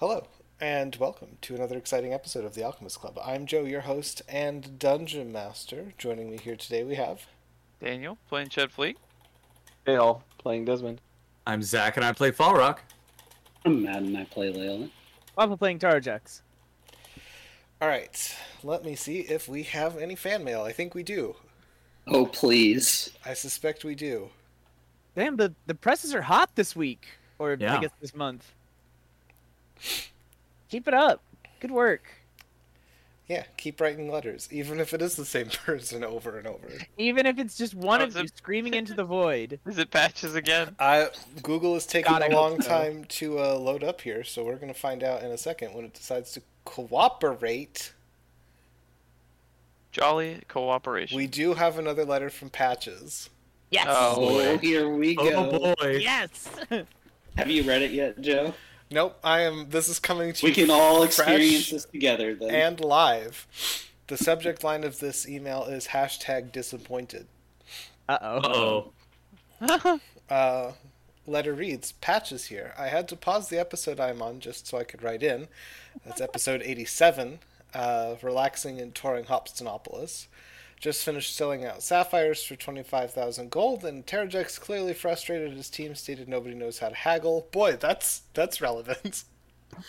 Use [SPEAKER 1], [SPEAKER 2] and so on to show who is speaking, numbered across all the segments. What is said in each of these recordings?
[SPEAKER 1] Hello, and welcome to another exciting episode of the Alchemist Club. I'm Joe, your host and dungeon master. Joining me here today, we have.
[SPEAKER 2] Daniel playing Ched Fleet.
[SPEAKER 3] Hey all, playing Desmond.
[SPEAKER 4] I'm Zach and I play Falrock.
[SPEAKER 5] I'm mad and I play Leyland.
[SPEAKER 6] I'm playing Tarjax.
[SPEAKER 1] All right, let me see if we have any fan mail. I think we do.
[SPEAKER 5] Oh, please.
[SPEAKER 1] I suspect we do.
[SPEAKER 6] Damn, the, the presses are hot this week. Or
[SPEAKER 4] Yeah.
[SPEAKER 6] I guess this month. Keep it up. Good work.
[SPEAKER 1] Yeah, keep writing letters, even if it is the same person over and over.
[SPEAKER 6] Even if it's just one
[SPEAKER 2] Oh,
[SPEAKER 6] of
[SPEAKER 2] it's a-
[SPEAKER 6] you screaming into the void.
[SPEAKER 2] Is it patches again?
[SPEAKER 1] I Google is taking
[SPEAKER 6] God, I
[SPEAKER 1] a
[SPEAKER 6] hope
[SPEAKER 1] long
[SPEAKER 6] so.
[SPEAKER 1] time to uh, load up here, so we're gonna find out in a second when it decides to cooperate.
[SPEAKER 2] Jolly cooperation.
[SPEAKER 1] We do have another letter from Patches.
[SPEAKER 6] Yes.
[SPEAKER 2] Oh,
[SPEAKER 5] Oh,
[SPEAKER 2] boy.
[SPEAKER 5] here we go.
[SPEAKER 4] Oh boy.
[SPEAKER 6] Yes.
[SPEAKER 5] Have you read it yet, Joe?
[SPEAKER 1] Nope, I am. This is coming to you.
[SPEAKER 5] We can all experience this together then.
[SPEAKER 1] and live. The subject line of this email is hashtag disappointed.
[SPEAKER 6] Uh oh.
[SPEAKER 4] Uh-oh.
[SPEAKER 6] oh.
[SPEAKER 1] Uh, letter reads Patches here. I had to pause the episode I'm on just so I could write in. That's episode 87, uh, Relaxing and Touring Hopstonopolis. Just finished selling out sapphires for 25,000 gold, and Terrajax clearly frustrated his team stated nobody knows how to haggle. Boy, that's that's relevant.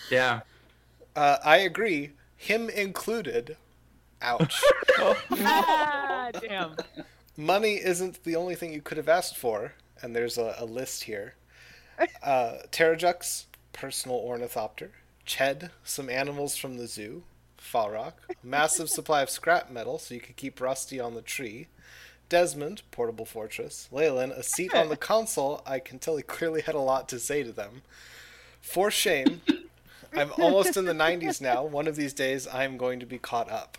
[SPEAKER 4] Yeah.
[SPEAKER 1] Uh, I agree, him included. Ouch.
[SPEAKER 6] ah, damn.
[SPEAKER 1] money isn't the only thing you could have asked for, and there's a, a list here. Uh, Terrajax, personal ornithopter. Ched, some animals from the zoo. Falrock, massive supply of scrap metal so you could keep Rusty on the tree. Desmond, portable fortress. Leyland, a seat on the console. I can tell he clearly had a lot to say to them. For shame, I'm almost in the 90s now. One of these days, I'm going to be caught up.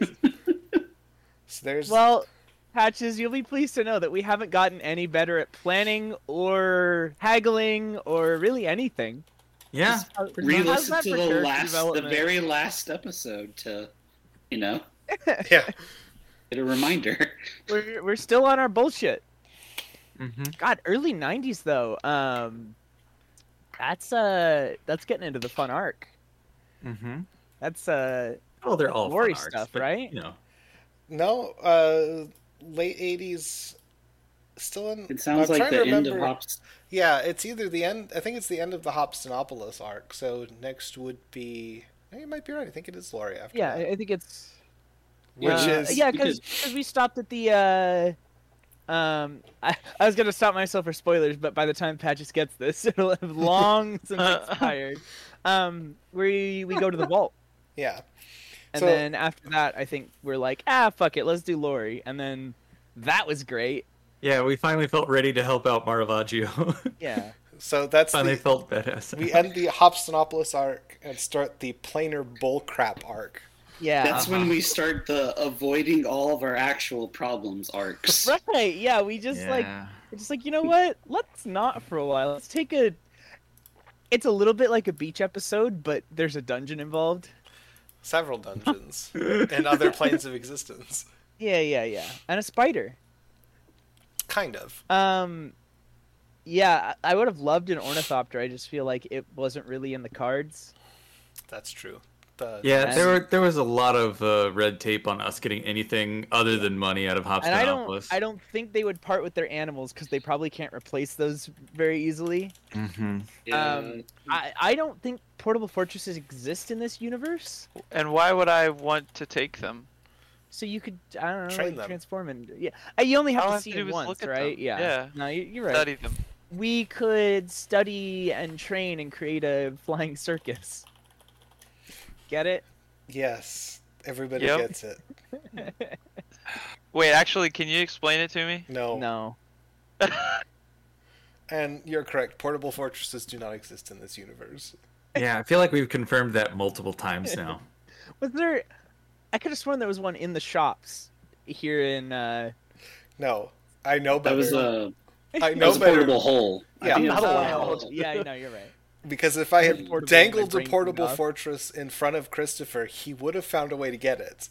[SPEAKER 1] So there's
[SPEAKER 6] Well, Patches, you'll be pleased to know that we haven't gotten any better at planning or haggling or really anything.
[SPEAKER 4] Yeah.
[SPEAKER 6] How's
[SPEAKER 5] Re-listen to the last, the very last episode to, you know,
[SPEAKER 1] yeah.
[SPEAKER 5] get a reminder.
[SPEAKER 6] We're, we're still on our bullshit.
[SPEAKER 4] Mm-hmm.
[SPEAKER 6] God, early '90s though. Um, that's uh, that's getting into the fun arc.
[SPEAKER 4] Mm-hmm.
[SPEAKER 6] That's uh,
[SPEAKER 4] oh, they're all
[SPEAKER 6] Glory
[SPEAKER 4] fun arcs,
[SPEAKER 6] stuff,
[SPEAKER 4] but,
[SPEAKER 6] right?
[SPEAKER 4] You know.
[SPEAKER 1] No, uh, late '80s. Still in.
[SPEAKER 5] It sounds
[SPEAKER 1] I'm
[SPEAKER 5] like
[SPEAKER 1] trying
[SPEAKER 5] the end of Hops.
[SPEAKER 1] Yeah, it's either the end. I think it's the end of the Hopstonopolis arc. So next would be. eh, You might be right. I think it is Lori after
[SPEAKER 6] yeah,
[SPEAKER 1] that.
[SPEAKER 6] I I think it's
[SPEAKER 1] Which
[SPEAKER 6] uh,
[SPEAKER 1] is
[SPEAKER 6] yeah, because we stopped at the uh, um, I, I was gonna stop myself for spoilers, but by the time Patches gets this, it'll have long since expired. Um, we we go to the vault.
[SPEAKER 1] yeah.
[SPEAKER 6] And
[SPEAKER 1] So-
[SPEAKER 6] then after that, I think we're like, ah, fuck it, let's do Lori. And then that was great.
[SPEAKER 4] Yeah, we finally felt ready to help out Maravaggio.
[SPEAKER 6] Yeah.
[SPEAKER 1] So that's
[SPEAKER 4] finally
[SPEAKER 1] the,
[SPEAKER 4] felt badass.
[SPEAKER 1] we end the Hopstonopolis arc and start the planar bullcrap arc.
[SPEAKER 6] Yeah.
[SPEAKER 5] That's when uh-huh. we start the avoiding all of our actual problems arcs.
[SPEAKER 6] right. Yeah, we just like we're just like, you know what? Let's not for a while. Let's take a it's a little bit like a beach episode, but there's a dungeon involved.
[SPEAKER 1] Several dungeons and other planes of existence.
[SPEAKER 6] Yeah, yeah, yeah. And a spider.
[SPEAKER 1] Kind of.
[SPEAKER 6] Um yeah, I I would have loved an ornithopter. I just feel like it wasn't really in the cards.
[SPEAKER 1] That's true. The,
[SPEAKER 4] Yeah, there were there was a lot of uh, red tape on us getting anything other than money out of
[SPEAKER 6] And I don't I don't think they would part with their animals cuz they probably can't replace those very easily.
[SPEAKER 4] Mm-hmm.
[SPEAKER 6] Um, I, I don't think portable fortresses exist in this universe.
[SPEAKER 2] And why would I want to take them?
[SPEAKER 6] So you could I don't know
[SPEAKER 1] Train
[SPEAKER 6] like
[SPEAKER 1] them.
[SPEAKER 6] transform and yeah. Uh, You only have
[SPEAKER 2] All I
[SPEAKER 6] to
[SPEAKER 2] have
[SPEAKER 6] see
[SPEAKER 2] to do
[SPEAKER 6] it
[SPEAKER 2] is
[SPEAKER 6] once,
[SPEAKER 2] look at
[SPEAKER 6] right?
[SPEAKER 2] them.
[SPEAKER 6] Yeah.
[SPEAKER 2] Yeah.
[SPEAKER 6] No, you- you're right.
[SPEAKER 2] Study them.
[SPEAKER 6] We could study and train and create a flying circus. Get it?
[SPEAKER 1] Yes. Everybody
[SPEAKER 2] Yep.
[SPEAKER 1] gets it.
[SPEAKER 2] Wait, actually, can you explain it to me?
[SPEAKER 1] No.
[SPEAKER 6] No.
[SPEAKER 1] And you're correct. Portable fortresses do not exist in this universe.
[SPEAKER 4] Yeah, I feel like we've confirmed that multiple times now.
[SPEAKER 6] Was there? I could have sworn there was one in the shops here in. uh
[SPEAKER 1] No. I know better.
[SPEAKER 5] that was a,
[SPEAKER 1] I
[SPEAKER 5] that
[SPEAKER 1] know
[SPEAKER 5] was a
[SPEAKER 1] better.
[SPEAKER 5] portable hole.
[SPEAKER 1] Yeah,
[SPEAKER 5] think it
[SPEAKER 1] not
[SPEAKER 5] a
[SPEAKER 1] a
[SPEAKER 5] portable
[SPEAKER 1] wild.
[SPEAKER 5] hole.
[SPEAKER 6] Yeah, no, you're right.
[SPEAKER 1] Because if I had
[SPEAKER 6] Portable,
[SPEAKER 1] dangled a portable fortress in front of Christopher, he would have found a way to get it.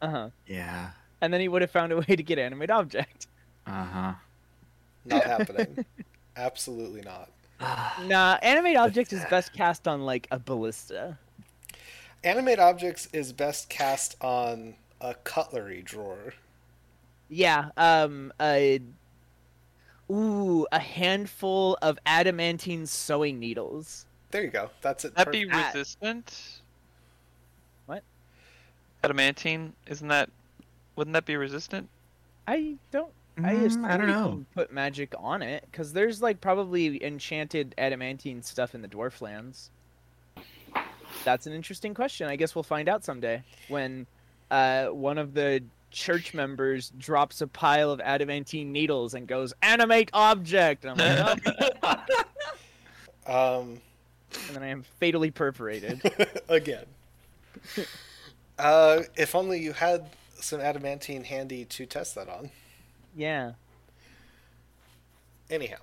[SPEAKER 6] Uh huh.
[SPEAKER 4] Yeah.
[SPEAKER 6] And then he would have found a way to get animate object.
[SPEAKER 4] Uh huh.
[SPEAKER 1] Not happening. Absolutely not.
[SPEAKER 6] Nah, animate object is best cast on like a ballista.
[SPEAKER 1] Animate objects is best cast on a cutlery drawer.
[SPEAKER 6] Yeah. Um. A. Ooh, a handful of adamantine sewing needles.
[SPEAKER 1] There you go. That's it.
[SPEAKER 2] That be resistant?
[SPEAKER 6] What?
[SPEAKER 2] Adamantine? Isn't that? Wouldn't that be resistant?
[SPEAKER 6] I don't. I,
[SPEAKER 4] Mm,
[SPEAKER 6] assume
[SPEAKER 4] I don't
[SPEAKER 6] you
[SPEAKER 4] know.
[SPEAKER 6] can Put magic on it because there's like probably enchanted adamantine stuff in the dwarf lands. That's an interesting question. I guess we'll find out someday when uh, one of the church members drops a pile of adamantine needles and goes animate object. And I'm like, oh,
[SPEAKER 1] Um,
[SPEAKER 6] and then I am fatally perforated.
[SPEAKER 1] again. Uh, if only you had some adamantine handy to test that on.
[SPEAKER 6] Yeah.
[SPEAKER 1] Anyhow,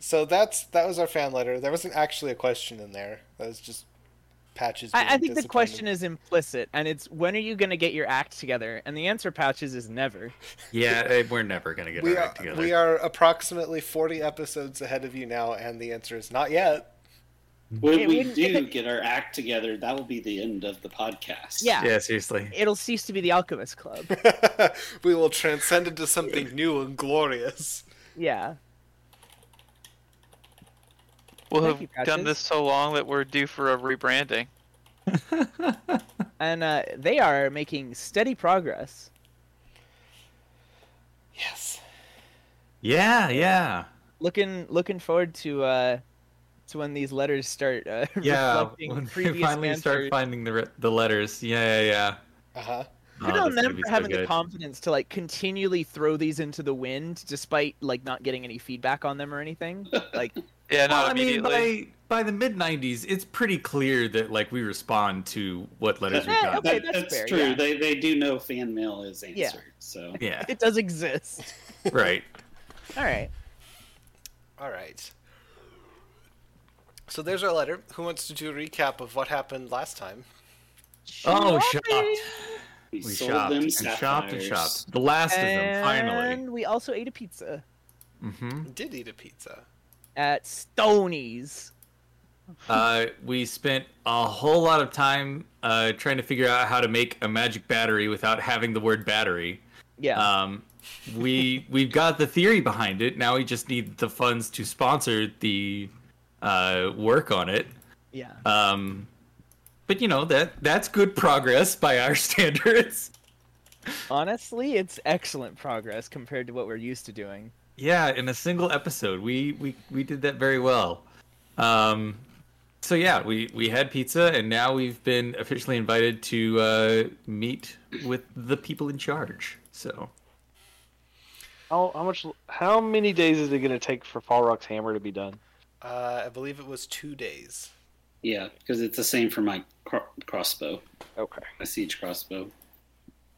[SPEAKER 1] so that's that was our fan letter. There wasn't actually a question in there. That was just patches.
[SPEAKER 6] I, I think the question is implicit, and it's when are you going to get your act together? And the answer, Patches, is never.
[SPEAKER 4] Yeah, we're never gonna get
[SPEAKER 1] we
[SPEAKER 4] our
[SPEAKER 1] are
[SPEAKER 4] act together.
[SPEAKER 1] we are approximately forty episodes ahead of you now, and the answer is not yet.
[SPEAKER 5] When
[SPEAKER 6] It
[SPEAKER 5] we do
[SPEAKER 6] it-
[SPEAKER 5] get our act together, that will be the end of the podcast.
[SPEAKER 6] Yeah.
[SPEAKER 4] Yeah, seriously.
[SPEAKER 6] It'll cease to be the Alchemist Club.
[SPEAKER 1] we will transcend into something new and glorious.
[SPEAKER 6] Yeah.
[SPEAKER 2] We'll
[SPEAKER 6] Thank
[SPEAKER 2] have
[SPEAKER 6] you,
[SPEAKER 2] done this so long that we're due for a rebranding.
[SPEAKER 6] And uh, they are making steady progress.
[SPEAKER 1] Yes.
[SPEAKER 4] Yeah, yeah.
[SPEAKER 6] Looking looking forward to uh to when these letters start uh,
[SPEAKER 4] Yeah,
[SPEAKER 6] reflecting
[SPEAKER 4] when we
[SPEAKER 6] previous
[SPEAKER 4] finally start finding the re- the letters. Yeah, yeah, yeah.
[SPEAKER 1] Uh huh.
[SPEAKER 4] Oh,
[SPEAKER 6] Good on them
[SPEAKER 4] be
[SPEAKER 6] for
[SPEAKER 4] so
[SPEAKER 6] having the confidence to like continually throw these into the wind despite like not getting any feedback on them or anything. Like
[SPEAKER 2] Yeah,
[SPEAKER 4] Well,
[SPEAKER 2] not
[SPEAKER 4] I mean, by by the mid '90s, it's pretty clear that like we respond to what letters we
[SPEAKER 6] Eh,
[SPEAKER 4] got.
[SPEAKER 6] okay.
[SPEAKER 5] That-
[SPEAKER 6] that's
[SPEAKER 5] that's
[SPEAKER 6] fair,
[SPEAKER 5] true.
[SPEAKER 6] yeah.
[SPEAKER 5] They they do know fan mail is answered.
[SPEAKER 6] Yeah.
[SPEAKER 5] So
[SPEAKER 4] Yeah,
[SPEAKER 6] it does exist.
[SPEAKER 4] right.
[SPEAKER 6] All right.
[SPEAKER 1] All right. So there's our letter. Who wants to do a recap of what happened last time?
[SPEAKER 4] Oh,
[SPEAKER 6] Shopping!
[SPEAKER 4] shocked.
[SPEAKER 5] we,
[SPEAKER 4] We shopped
[SPEAKER 5] them
[SPEAKER 4] and shopped and
[SPEAKER 5] sapphires.
[SPEAKER 4] shopped. The last of them, finally.
[SPEAKER 6] And we also ate a pizza
[SPEAKER 4] Mm-hmm.
[SPEAKER 1] Did eat a pizza.
[SPEAKER 6] At Stony's.
[SPEAKER 4] Uh, we spent a whole lot of time uh, trying to figure out how to make a magic battery without having the word battery.
[SPEAKER 6] Yeah.
[SPEAKER 4] Um, we we've got the theory behind it. Now we just need the funds to sponsor the uh, work on it.
[SPEAKER 6] yeah.
[SPEAKER 4] Um, but you know that that's good progress by our standards.
[SPEAKER 6] Honestly, it's excellent progress compared to what we're used to doing.
[SPEAKER 4] Yeah, in a single episode, we we we did that very well. Um, so yeah, we we had pizza, and now we've been officially invited to uh, meet with the people in charge. So
[SPEAKER 3] How, how much? How many days is it going to take for Falrock's hammer to be done?
[SPEAKER 1] Uh, I believe it was two days.
[SPEAKER 5] Yeah, because it's the same for my cro- crossbow,
[SPEAKER 3] Okay.
[SPEAKER 5] my siege crossbow.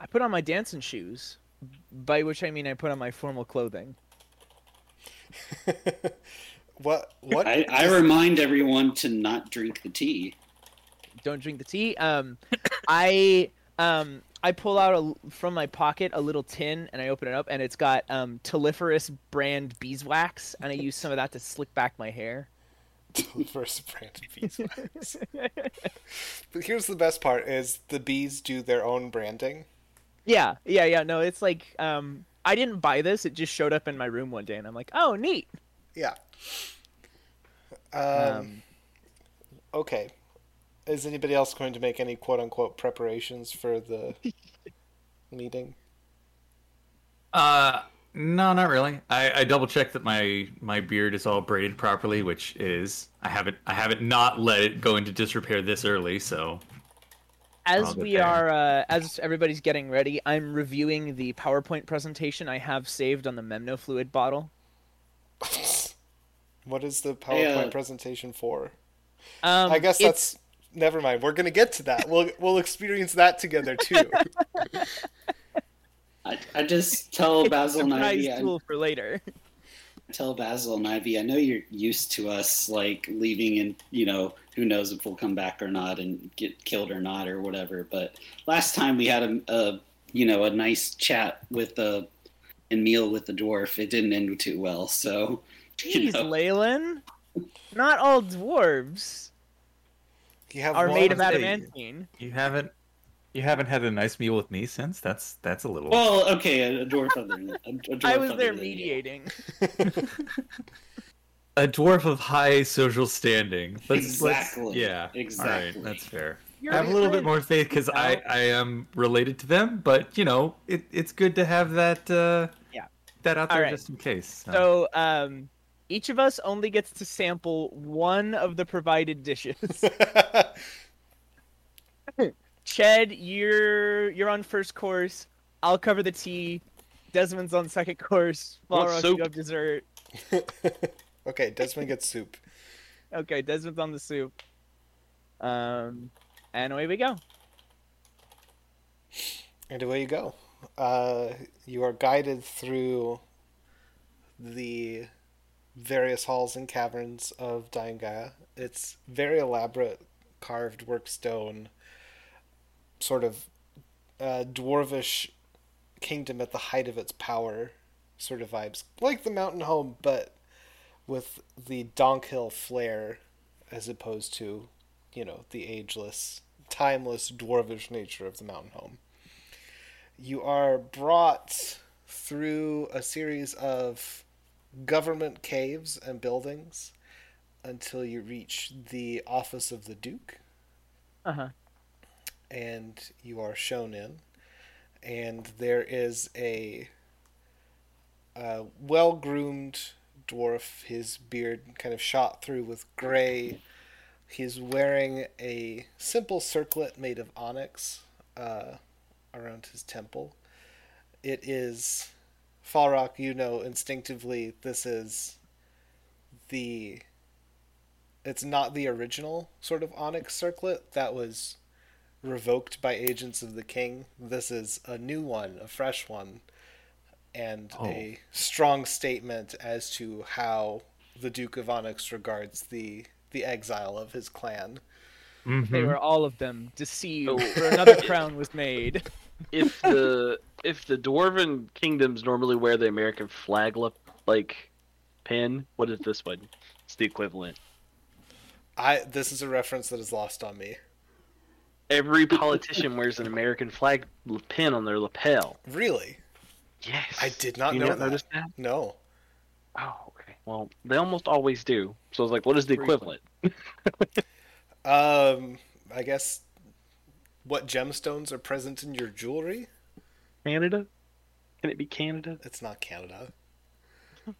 [SPEAKER 6] I put on my dancing shoes, by which I mean I put on my formal clothing.
[SPEAKER 1] what? What?
[SPEAKER 5] I, I remind everyone to not drink the tea.
[SPEAKER 6] Don't drink the tea. Um, I um I pull out a, from my pocket a little tin and I open it up and it's got um Teliferous brand beeswax and I use some of that to slick back my hair.
[SPEAKER 1] First brand beeswax. but here's the best part: is the bees do their own branding.
[SPEAKER 6] Yeah, yeah, yeah. No, it's like um I didn't buy this. It just showed up in my room one day and I'm like, oh, neat.
[SPEAKER 1] Yeah. Um,
[SPEAKER 6] Um,
[SPEAKER 1] okay. Is anybody else going to make any quote unquote preparations for the meeting?
[SPEAKER 4] Uh, no, not really. I, I double checked that my my beard is all braided properly, which is I haven't I haven't not let it go into disrepair this early, so
[SPEAKER 6] as we
[SPEAKER 4] there.
[SPEAKER 6] are uh, as everybody's getting ready, I'm reviewing the PowerPoint presentation I have saved on the Memno fluid bottle.
[SPEAKER 1] What is the PowerPoint
[SPEAKER 5] uh,
[SPEAKER 1] presentation for?
[SPEAKER 6] Um,
[SPEAKER 1] I guess
[SPEAKER 6] it's-
[SPEAKER 1] that's never mind. We're gonna get to that. We'll we'll experience that together too.
[SPEAKER 5] I, I just tell
[SPEAKER 6] it's a
[SPEAKER 5] Basil and
[SPEAKER 6] surprise
[SPEAKER 5] Ivy,
[SPEAKER 6] tool for later.
[SPEAKER 5] Tell Basil and Ivy, I know you're used to us like leaving and you know who knows if we'll come back or not and get killed or not or whatever. But last time we had a, a you know a nice chat with the and meal with the dwarf. It didn't end too well. So you
[SPEAKER 6] Jeez,
[SPEAKER 5] know,
[SPEAKER 6] Leyland. Not all dwarves
[SPEAKER 1] You have
[SPEAKER 6] are
[SPEAKER 1] one-
[SPEAKER 6] made of adamantine.
[SPEAKER 4] You haven't you haven't had a nice meal with me since. That's that's a little.
[SPEAKER 5] Well, okay, a, a dwarf other a, a dwarf
[SPEAKER 6] I was
[SPEAKER 5] other
[SPEAKER 6] there
[SPEAKER 5] than
[SPEAKER 6] mediating.
[SPEAKER 4] a dwarf of high social standing. Let's, let's-
[SPEAKER 5] Exactly.
[SPEAKER 4] yeah.
[SPEAKER 5] Exactly.
[SPEAKER 4] right. That's fair.
[SPEAKER 6] You're
[SPEAKER 4] I have a little bit more faith because I, I am related to them, but you know it, it's good to have that uh,
[SPEAKER 6] Yeah.
[SPEAKER 4] that out there
[SPEAKER 6] Alright.
[SPEAKER 4] just in case. So.
[SPEAKER 6] So, um, each of us only gets to sample one of the provided dishes. Ched, you're you're on first course. I'll cover the tea. Desmond's on second course.
[SPEAKER 3] Want
[SPEAKER 6] Balrog,
[SPEAKER 3] soup?
[SPEAKER 6] you have dessert.
[SPEAKER 1] okay, Desmond gets soup.
[SPEAKER 6] Okay, Desmond's on the soup. Um, and away we go.
[SPEAKER 1] And away you go. Uh, you are guided through the various halls and caverns of Daingea. It's very elaborate, carved work stone, sort of uh, dwarvish kingdom at the height of its power sort of vibes. Like the mountain home, but with the Donkhill flair as opposed to, you know, the ageless, timeless, dwarvish nature of the mountain home you are brought through a series of government caves and buildings until you reach the office of the Duke,
[SPEAKER 6] Uh huh.
[SPEAKER 1] And you are shown in. And there is a, uh well groomed dwarf, his beard kind of shot through with gray. He's wearing a simple circlet made of onyx. Uh, around his temple. It is Falrock, you know instinctively this is the it's not the original sort of onyx circlet that was revoked by agents of the king. This is a new one, a fresh one, and a strong statement as to how the Duke of Onyx regards the the exile of his clan.
[SPEAKER 6] They
[SPEAKER 4] Mhm.
[SPEAKER 6] were all of them deceived,
[SPEAKER 3] Oh.
[SPEAKER 6] for another crown was made.
[SPEAKER 3] if the if the dwarven kingdoms normally wear the American flag lip, like pin, what is this one? It's the equivalent.
[SPEAKER 1] I this is a reference that is lost on me.
[SPEAKER 3] Every politician wears an American flag pin on their lapel.
[SPEAKER 1] Really?
[SPEAKER 3] Yes.
[SPEAKER 1] I did not
[SPEAKER 3] you
[SPEAKER 1] know
[SPEAKER 3] not
[SPEAKER 1] that.
[SPEAKER 3] notice that?
[SPEAKER 1] No.
[SPEAKER 3] Oh, okay. Well, they almost always do. So I was like, what is the equivalent?
[SPEAKER 1] Um, I guess what gemstones are present in your jewelry?
[SPEAKER 3] Canada? Can it be Canada?
[SPEAKER 1] It's not Canada.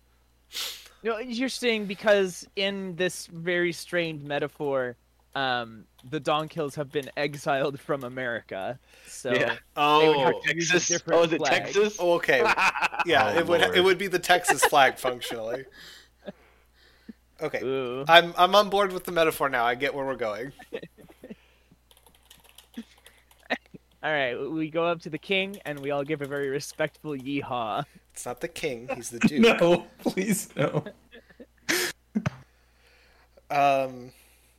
[SPEAKER 6] No, you're saying because in this very strange metaphor, um, the Donkills have been exiled from America. So
[SPEAKER 3] Yeah.
[SPEAKER 6] They would have
[SPEAKER 1] Oh,
[SPEAKER 6] to use a
[SPEAKER 3] Texas?
[SPEAKER 6] different
[SPEAKER 3] Oh, is it
[SPEAKER 6] flag.
[SPEAKER 3] Texas?
[SPEAKER 1] oh okay. Yeah,
[SPEAKER 4] Oh,
[SPEAKER 1] it would it would be the Texas flag functionally. Okay.
[SPEAKER 6] Ooh.
[SPEAKER 1] I'm I'm on board with the metaphor now. I get where we're going.
[SPEAKER 6] All right, we go up to the king and we all give a very respectful yeehaw.
[SPEAKER 1] It's not the king, he's the duke.
[SPEAKER 4] No, please no.
[SPEAKER 1] Um,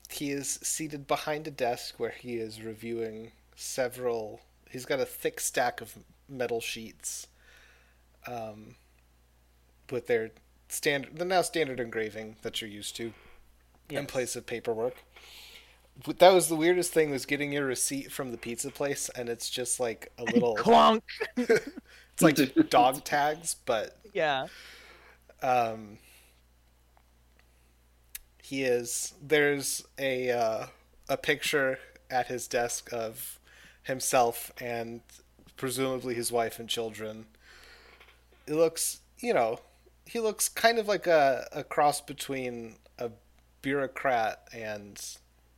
[SPEAKER 1] he is seated behind a desk where he is reviewing several. He's got a thick stack of metal sheets, um, with their standard, the now standard engraving that you're used to, in place of paperwork. That was the weirdest thing was getting your receipt from the pizza place, and it's just like a little.
[SPEAKER 6] Clonk.
[SPEAKER 1] it's like dog tags, but
[SPEAKER 6] Yeah.
[SPEAKER 1] um, he is there's a uh, a picture at his desk of himself and presumably his wife and children. It looks, you know, he looks kind of like a, a cross between a bureaucrat and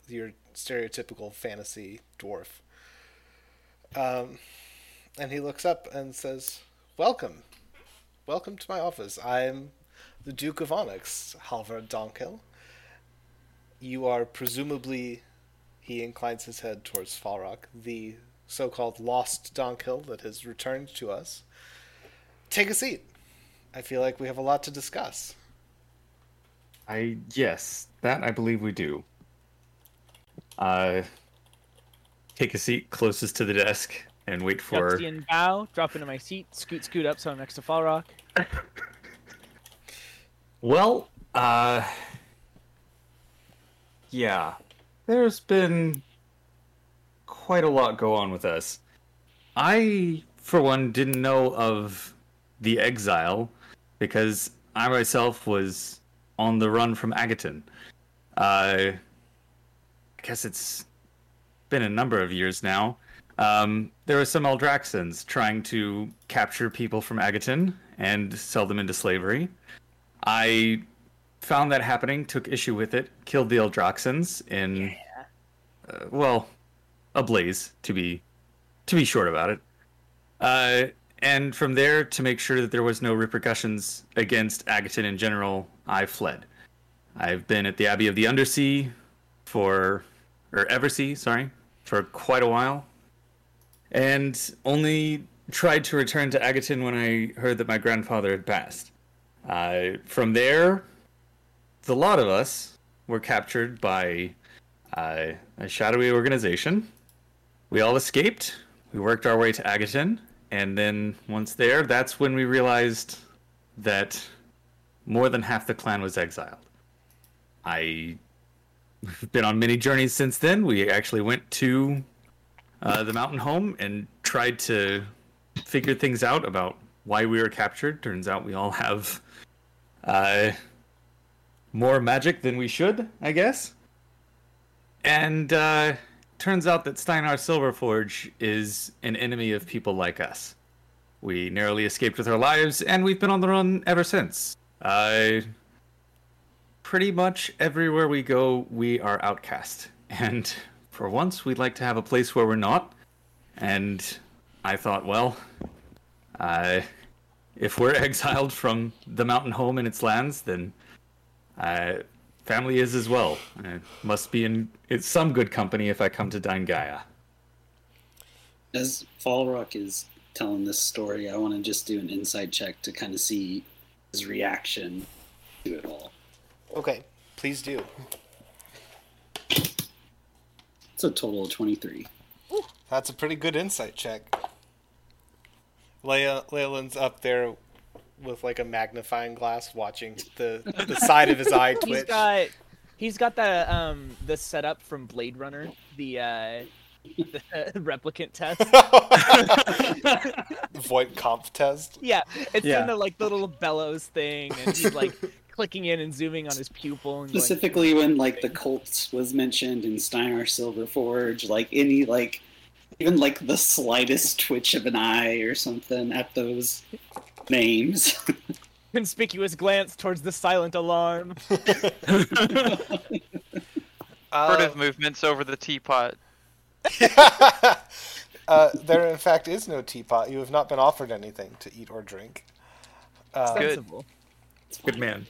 [SPEAKER 1] your stereotypical fantasy dwarf. Um, and he looks up and says, "Welcome, welcome to my office. I'm the Duke of Onyx, Halvard Donkel. You are presumably, he inclines his head towards Falrock, the so-called lost Donkel that has returned to us. Take a seat. I feel like we have a lot to discuss.
[SPEAKER 4] I yes, that I believe we do. Uh, take a seat closest to the desk and wait for.
[SPEAKER 6] Juxtian bow, drop into my seat, scoot, scoot up so I'm next to Falrock.
[SPEAKER 4] Well, uh, yeah, there's been quite a lot go on with us. I, for one, didn't know of the exile because I myself was on the run from Agaton. Uh, I guess it's been a number of years now. Um, there were some Eldraxans trying to capture people from Agaton and sell them into slavery. I found that happening, took issue with it, killed the Eldraxans in, uh, well, a blaze to be, to be short about it. Uh, and from there, to make sure that there was no repercussions against Agaton in general, I fled. I've been at the Abbey of the Undersea for, or Eversea, sorry, for quite a while, and only tried to return to Agaton when I heard that my grandfather had passed. Uh, from there, the lot of us were captured by uh, a shadowy organization. We all escaped. We worked our way to Agaton, and then once there, that's when we realized that more than half the clan was exiled. I have been on many journeys since then. We actually went to uh, the mountain home and tried to figure things out about why we were captured. Turns out we all have uh, more magic than we should, I guess. And uh, turns out that Steinar Silverforge is an enemy of people like us. We narrowly escaped with our lives, and we've been on the run ever since. Uh, pretty much everywhere we go, we are outcast. And for once, we'd like to have a place where we're not. And I thought, well, uh, if we're exiled from the mountain home and its lands, then uh, family is as well. I must be in it's some good company if I come to Daingea.
[SPEAKER 5] As Falrock is telling this story, I want to just do an inside check to kind of see his reaction to it all.
[SPEAKER 1] Okay, please do.
[SPEAKER 5] It's a total of 23.
[SPEAKER 1] That's a pretty good insight check. Leia Leyland's up there with like a magnifying glass, watching the the side of his eye
[SPEAKER 6] He's
[SPEAKER 1] twitch.
[SPEAKER 6] got he's got the um the setup from Blade Runner, the uh the replicant test.
[SPEAKER 1] Voight-Kampff test.
[SPEAKER 6] Yeah, it's
[SPEAKER 4] Yeah.
[SPEAKER 6] in the like the little bellows thing, and he's like clicking in and zooming on his pupil and going,
[SPEAKER 5] Specifically, when like the Colts was mentioned in Steinar Silverforge, like any like even like the slightest twitch of an eye or something at those names.
[SPEAKER 6] conspicuous glance towards the silent alarm.
[SPEAKER 1] Uh,
[SPEAKER 2] Furtive movements over the teapot.
[SPEAKER 1] uh, there, in fact, is no teapot. You have not been offered anything to eat or drink. Uh,
[SPEAKER 2] Good.
[SPEAKER 6] Sensible.
[SPEAKER 4] Good man.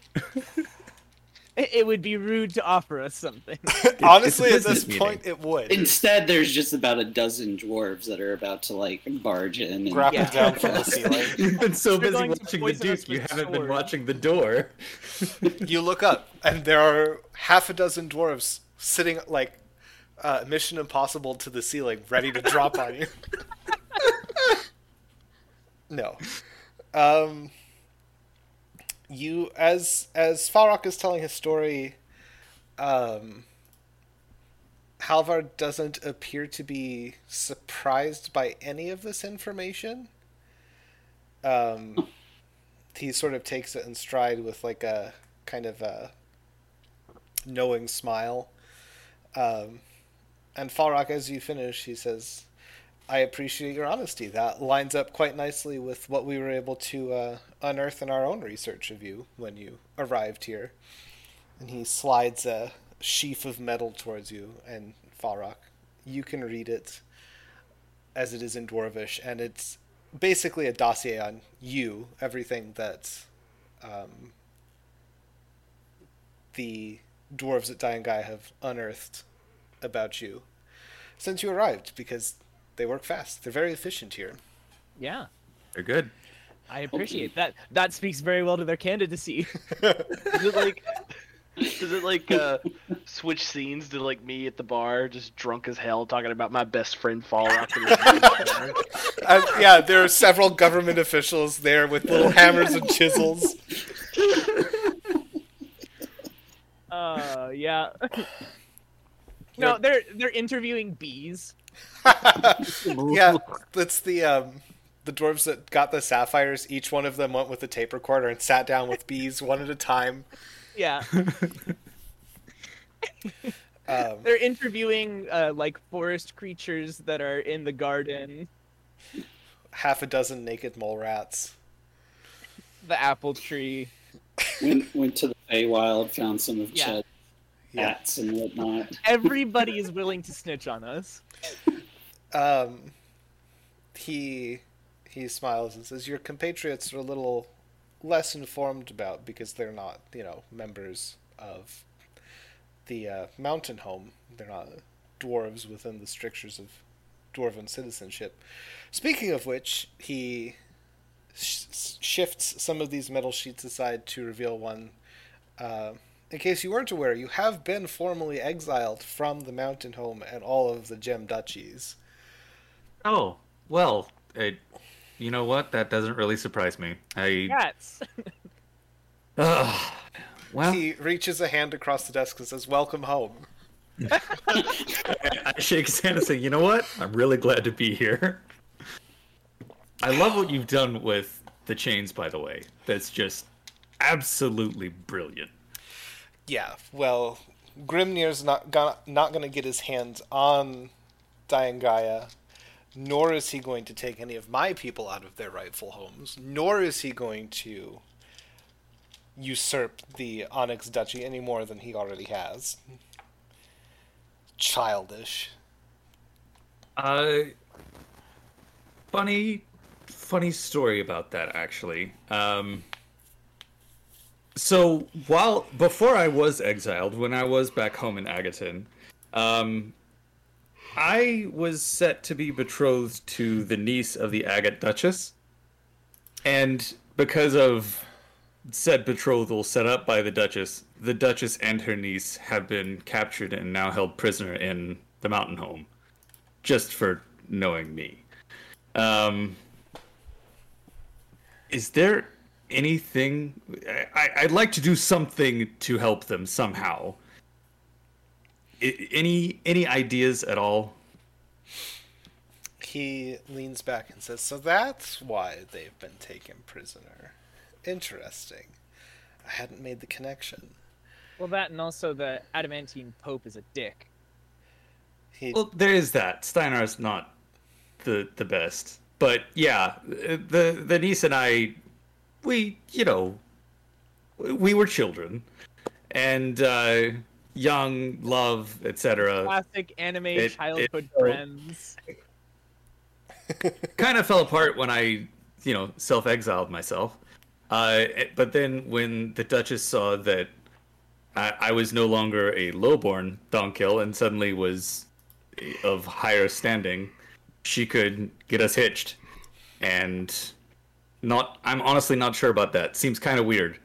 [SPEAKER 6] It, it would be rude to offer us something.
[SPEAKER 1] honestly, at this
[SPEAKER 4] meeting.
[SPEAKER 1] point, it would.
[SPEAKER 5] Instead, there's just about a dozen dwarves that are about to like barge in. And
[SPEAKER 1] Grapple
[SPEAKER 6] Yeah.
[SPEAKER 1] down from the ceiling.
[SPEAKER 4] You've been so
[SPEAKER 6] They're
[SPEAKER 4] busy watching the Duke, you haven't been watching the door.
[SPEAKER 1] You look up, and there are half a dozen dwarves sitting like uh, Mission Impossible to the ceiling, ready to drop on you. no. Um, you as as Falrock is telling his story, um, Halvar doesn't appear to be surprised by any of this information. Um, he sort of takes it in stride with like a kind of a knowing smile. Um, and Falrock, as you finish, he says, I appreciate your honesty. That lines up quite nicely with what we were able to uh, unearth in our own research of you when you arrived here. And he slides a sheaf of metal towards you, and Falrock, you can read it as it is in Dwarvish, and it's basically a dossier on you, everything that um, the dwarves at Daingea have unearthed about you since you arrived, because they work fast. They're very efficient here.
[SPEAKER 6] yeah,
[SPEAKER 4] They're good.
[SPEAKER 6] I appreciate that. That speaks very well to their candidacy.
[SPEAKER 3] Is it like Does it like uh, switch scenes to like me at the bar, just drunk as hell, talking about my best friend Falrock?
[SPEAKER 1] Uh, yeah, there are several government officials there with little hammers and chisels.
[SPEAKER 6] Uh, yeah. No, they're they're interviewing bees.
[SPEAKER 1] yeah, it's the um, the dwarves that got the sapphires. Each one of them went with a tape recorder and sat down with bees one at a time.
[SPEAKER 6] Yeah,
[SPEAKER 1] Um,
[SPEAKER 6] they're interviewing uh, like forest creatures that are in the garden.
[SPEAKER 1] half a dozen naked mole rats.
[SPEAKER 6] The apple tree.
[SPEAKER 5] Went went to the Feywild, found some of
[SPEAKER 6] Yeah.
[SPEAKER 5] Ched's
[SPEAKER 1] Yeah.
[SPEAKER 5] and whatnot.
[SPEAKER 6] Everybody is willing to snitch on us.
[SPEAKER 1] Um, he he smiles and says, "Your compatriots are a little less informed about because they're not, you know, members of the uh, mountain home. They're not dwarves within the strictures of dwarven citizenship. Speaking of which, he sh- shifts some of these metal sheets aside to reveal one. Uh, in case you weren't aware, you have been formally exiled from the mountain home and all of the gem duchies.
[SPEAKER 4] Oh, well, it, you know what? That doesn't really surprise me. I.
[SPEAKER 6] Cats.
[SPEAKER 4] Ugh. well,
[SPEAKER 1] He reaches a hand across the desk and says, "Welcome home."
[SPEAKER 4] I shake his hand and say, you know what? I'm really glad to be here. I love what you've done with the chains, by the way. That's just absolutely brilliant.
[SPEAKER 1] Yeah, well, Grimnir's not gonna, not going to get his hands on Daingea, nor is he going to take any of my people out of their rightful homes, nor is he going to usurp the Onyx Duchy any more than he already has. Childish.
[SPEAKER 4] Uh, funny, funny story about that actually. Um, so while before I was exiled, when I was back home in Agaton, um, I was set to be betrothed to the niece of the Agate Duchess, and because of said betrothal set up by the Duchess, the Duchess and her niece have been captured and now held prisoner in the mountain home just for knowing me. Um, is there anything? I, I'd like to do something to help them somehow. I, any any ideas at all?
[SPEAKER 1] He leans back and says, So that's why they've been taken prisoner. Interesting. I hadn't made the connection.
[SPEAKER 6] well, that and also the adamantine pope is a dick.
[SPEAKER 1] He,
[SPEAKER 4] Well, there is that. Steinar's not the the best, but yeah, the the niece and I, we you know, we were children, and uh, young, love, etc.
[SPEAKER 6] Classic anime
[SPEAKER 4] It-
[SPEAKER 6] childhood
[SPEAKER 4] it-
[SPEAKER 6] friends.
[SPEAKER 4] kind of fell apart when I, you know, self-exiled myself. Uh, but then when the Duchess saw that I, I was no longer a lowborn Donkill and suddenly was of higher standing, she could get us hitched. And not, I'm honestly not sure about that. Seems kind of weird,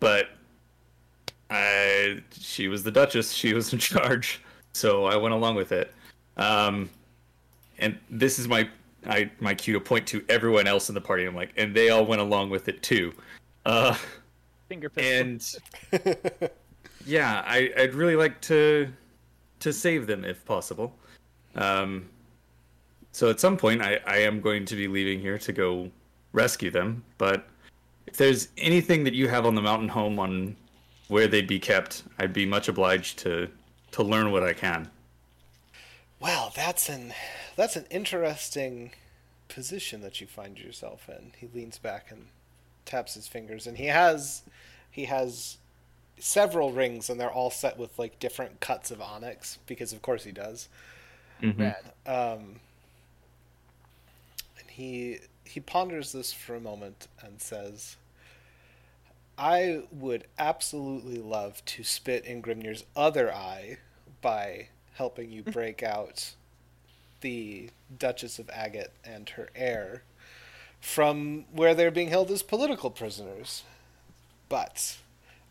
[SPEAKER 4] but I, she was the Duchess. She was in charge, so I went along with it. Um, and this is my I my cue to point to everyone else in the party. I'm like, and they all went along with it too. Uh,
[SPEAKER 6] Finger pistol.
[SPEAKER 4] and yeah, I I'd really like to to save them if possible. Um, so at some point, I I am going to be leaving here to go rescue them. But if there's anything that you have on the mountain home on where they'd be kept, I'd be much obliged to to learn what I can.
[SPEAKER 1] Well, that's an that's an interesting position that you find yourself in. He leans back and taps his fingers, and he has he has several rings, and they're all set with like different cuts of onyx because, of course, he does.
[SPEAKER 6] Rad.
[SPEAKER 1] Um, and he he ponders this for a moment and says, "I would absolutely love to spit in Grimnir's other eye by helping you mm. break out the Duchess of Agate and her heir from where they're being held as political prisoners. But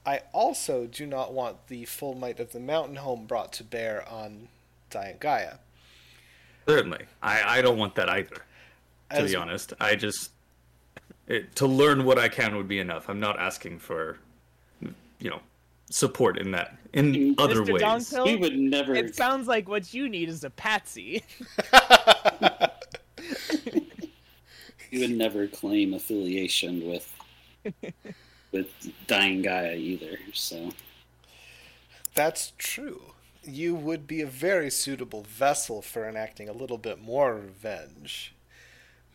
[SPEAKER 1] I also do not want the full might of the mountain home brought to bear on Daingea.
[SPEAKER 4] Certainly, I I don't want that either. To
[SPEAKER 1] As-
[SPEAKER 4] be honest, I just it, to learn what I can would be enough. I'm not asking for, you know, support in that in mm,
[SPEAKER 6] other
[SPEAKER 4] ways.
[SPEAKER 6] Dongpill?
[SPEAKER 5] We would never.
[SPEAKER 6] It sounds like what you need is a patsy.
[SPEAKER 5] We would never claim affiliation with with Daingea either. So
[SPEAKER 1] That's true. You would be a very suitable vessel for enacting a little bit more revenge.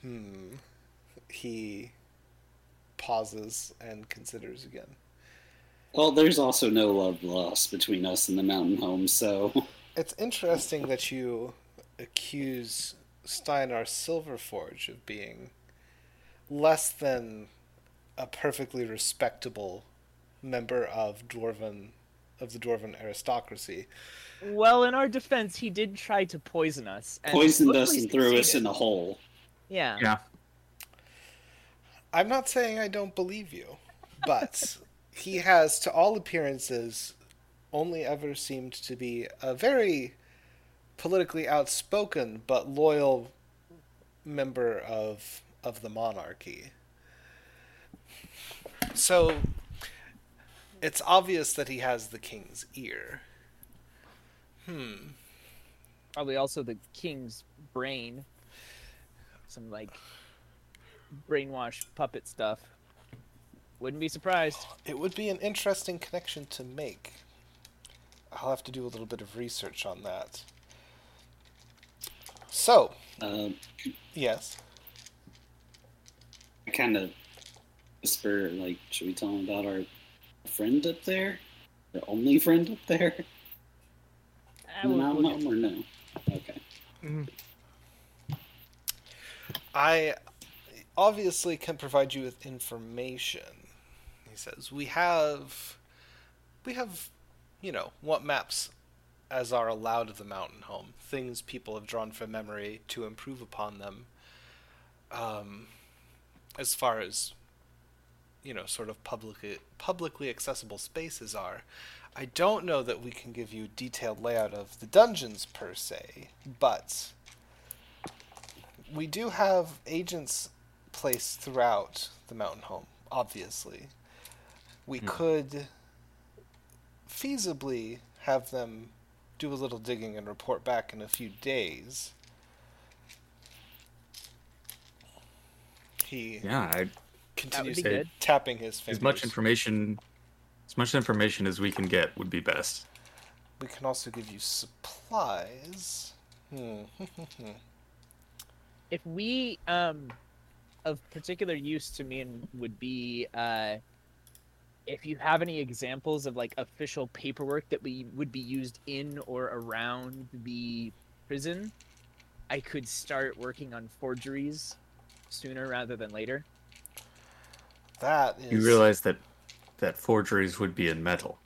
[SPEAKER 1] Hmm. He pauses and considers again.
[SPEAKER 5] well, there's also no love lost between us and the Mountain Home. So
[SPEAKER 1] It's interesting that you accuse Steinar Silverforge of being less than a perfectly respectable member of dwarven of the dwarven aristocracy.
[SPEAKER 6] well, in our defense, he did try to poison us. and
[SPEAKER 5] poisoned us and threw us in a hole.
[SPEAKER 6] Yeah.
[SPEAKER 4] Yeah.
[SPEAKER 1] I'm not saying I don't believe you, but he has, to all appearances, only ever seemed to be a very politically outspoken but loyal member of of the monarchy. So it's obvious that he has the king's ear. Hmm.
[SPEAKER 6] Probably also the king's brain. Some like brainwash puppet stuff. Wouldn't be surprised.
[SPEAKER 1] It would be an interesting connection to make. I'll have to do a little bit of research on that. So,
[SPEAKER 5] Uh,
[SPEAKER 1] yes.
[SPEAKER 5] I kind of whisper, like, should we tell him about our friend up there? Our only friend up there? In the
[SPEAKER 6] we'll-
[SPEAKER 5] Mountain
[SPEAKER 6] we'll get-
[SPEAKER 5] Home or no? Okay.
[SPEAKER 1] I obviously can provide you with information. He says, "We have we have, you know, what maps as are allowed of the mountain home, things people have drawn from memory to improve upon them. Um, as far as you know, sort of publicly publicly accessible spaces are. I don't know that we can give you detailed layout of the dungeons per se, but we do have agents placed throughout the mountain home, obviously. We could feasibly have them do a little digging and report back in a few days. He
[SPEAKER 4] Yeah, I,
[SPEAKER 1] continues
[SPEAKER 6] be
[SPEAKER 1] tapping his fingers.
[SPEAKER 4] as much information, as much information as we can get would be best.
[SPEAKER 1] We can also give you supplies. Hmm.
[SPEAKER 6] if we um of particular use to me and would be uh if you have any examples of like official paperwork that we would be used in or around the prison i could start working on forgeries sooner rather than later
[SPEAKER 1] that is.
[SPEAKER 4] You realize that that forgeries would be in metal.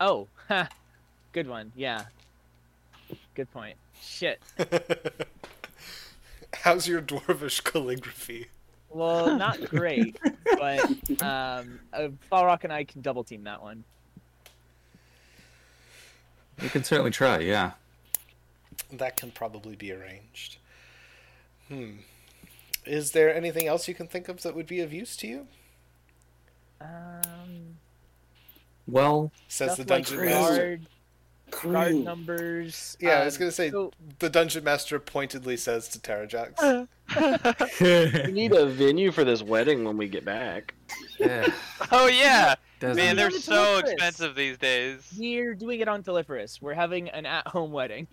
[SPEAKER 6] oh ha, good one yeah good point shit
[SPEAKER 1] How's your dwarvish calligraphy?
[SPEAKER 6] well not great but um uh, Falrock and i can double team that one
[SPEAKER 4] You can certainly try. Yeah.
[SPEAKER 1] That can probably be arranged. Hmm. Is there anything else you can think of that would be of use to you?
[SPEAKER 6] um
[SPEAKER 4] Well,
[SPEAKER 1] Says the dungeon
[SPEAKER 5] Crew.
[SPEAKER 1] master.
[SPEAKER 6] Guard, guard numbers.
[SPEAKER 1] Yeah, I was
[SPEAKER 6] um,
[SPEAKER 1] gonna say
[SPEAKER 6] so-
[SPEAKER 1] the dungeon master pointedly says to Terrajax.
[SPEAKER 3] We need a venue for this wedding when we get back.
[SPEAKER 4] yeah,
[SPEAKER 2] Oh yeah,
[SPEAKER 4] doesn't-
[SPEAKER 2] man, they're so expensive these days.
[SPEAKER 6] We're doing it on Teliferous. We're having an at-home wedding.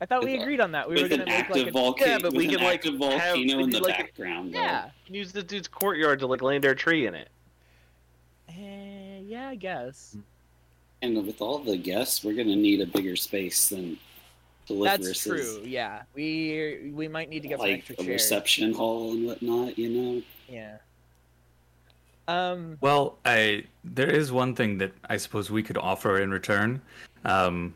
[SPEAKER 6] I thought we agreed on that. We were gonna
[SPEAKER 5] an
[SPEAKER 6] make
[SPEAKER 5] active
[SPEAKER 6] like a,
[SPEAKER 5] volcano,
[SPEAKER 3] Yeah, but we
[SPEAKER 5] an
[SPEAKER 3] like,
[SPEAKER 5] active
[SPEAKER 3] have-
[SPEAKER 5] volcano
[SPEAKER 3] we
[SPEAKER 5] in the
[SPEAKER 3] like-
[SPEAKER 5] background. though.
[SPEAKER 6] yeah,
[SPEAKER 3] Use the dude's courtyard to like land our tree in it.
[SPEAKER 6] Eh, yeah, I guess
[SPEAKER 5] And with all the guests, we're gonna need a bigger space than
[SPEAKER 6] that's
[SPEAKER 5] Teliferous
[SPEAKER 6] true. Yeah, we we might need to get some
[SPEAKER 5] like
[SPEAKER 6] extra
[SPEAKER 5] a
[SPEAKER 6] chairs.
[SPEAKER 5] reception hall and whatnot. You know.
[SPEAKER 6] Yeah. Um.
[SPEAKER 4] Well, I there is one thing that I suppose we could offer in return. Um,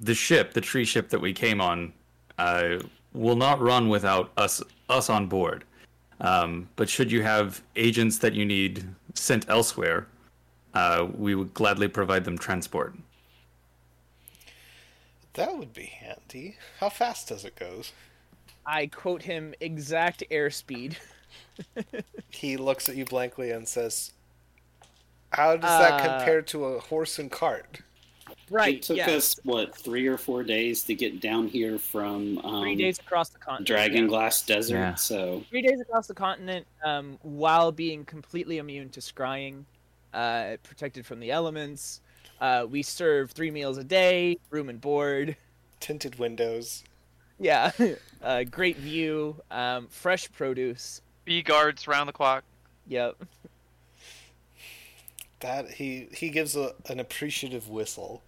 [SPEAKER 4] the ship, the tree ship that we came on, uh, will not run without us us on board. Um, but should you have agents that you need sent elsewhere, uh, we would gladly provide them transport.
[SPEAKER 1] That would be handy. How fast does it go?
[SPEAKER 6] I quote him exact airspeed.
[SPEAKER 1] He looks at you blankly and says, How does that
[SPEAKER 6] Uh,
[SPEAKER 1] compare to a horse and cart?
[SPEAKER 6] Right.
[SPEAKER 5] It took
[SPEAKER 6] yes.
[SPEAKER 5] us what three or four days to get down here from um,
[SPEAKER 6] three days across the continent.
[SPEAKER 5] Dragon
[SPEAKER 6] yeah.
[SPEAKER 5] Glass Desert.
[SPEAKER 4] Yeah.
[SPEAKER 5] So
[SPEAKER 6] Three days across the continent, um, while being completely immune to scrying, uh, protected from the elements. Uh, we serve three meals a day, room and board.
[SPEAKER 1] Tinted windows.
[SPEAKER 6] Yeah, uh, great view, um, fresh produce.
[SPEAKER 2] Bee guards round the clock.
[SPEAKER 6] Yep.
[SPEAKER 1] That he he gives a, an appreciative whistle.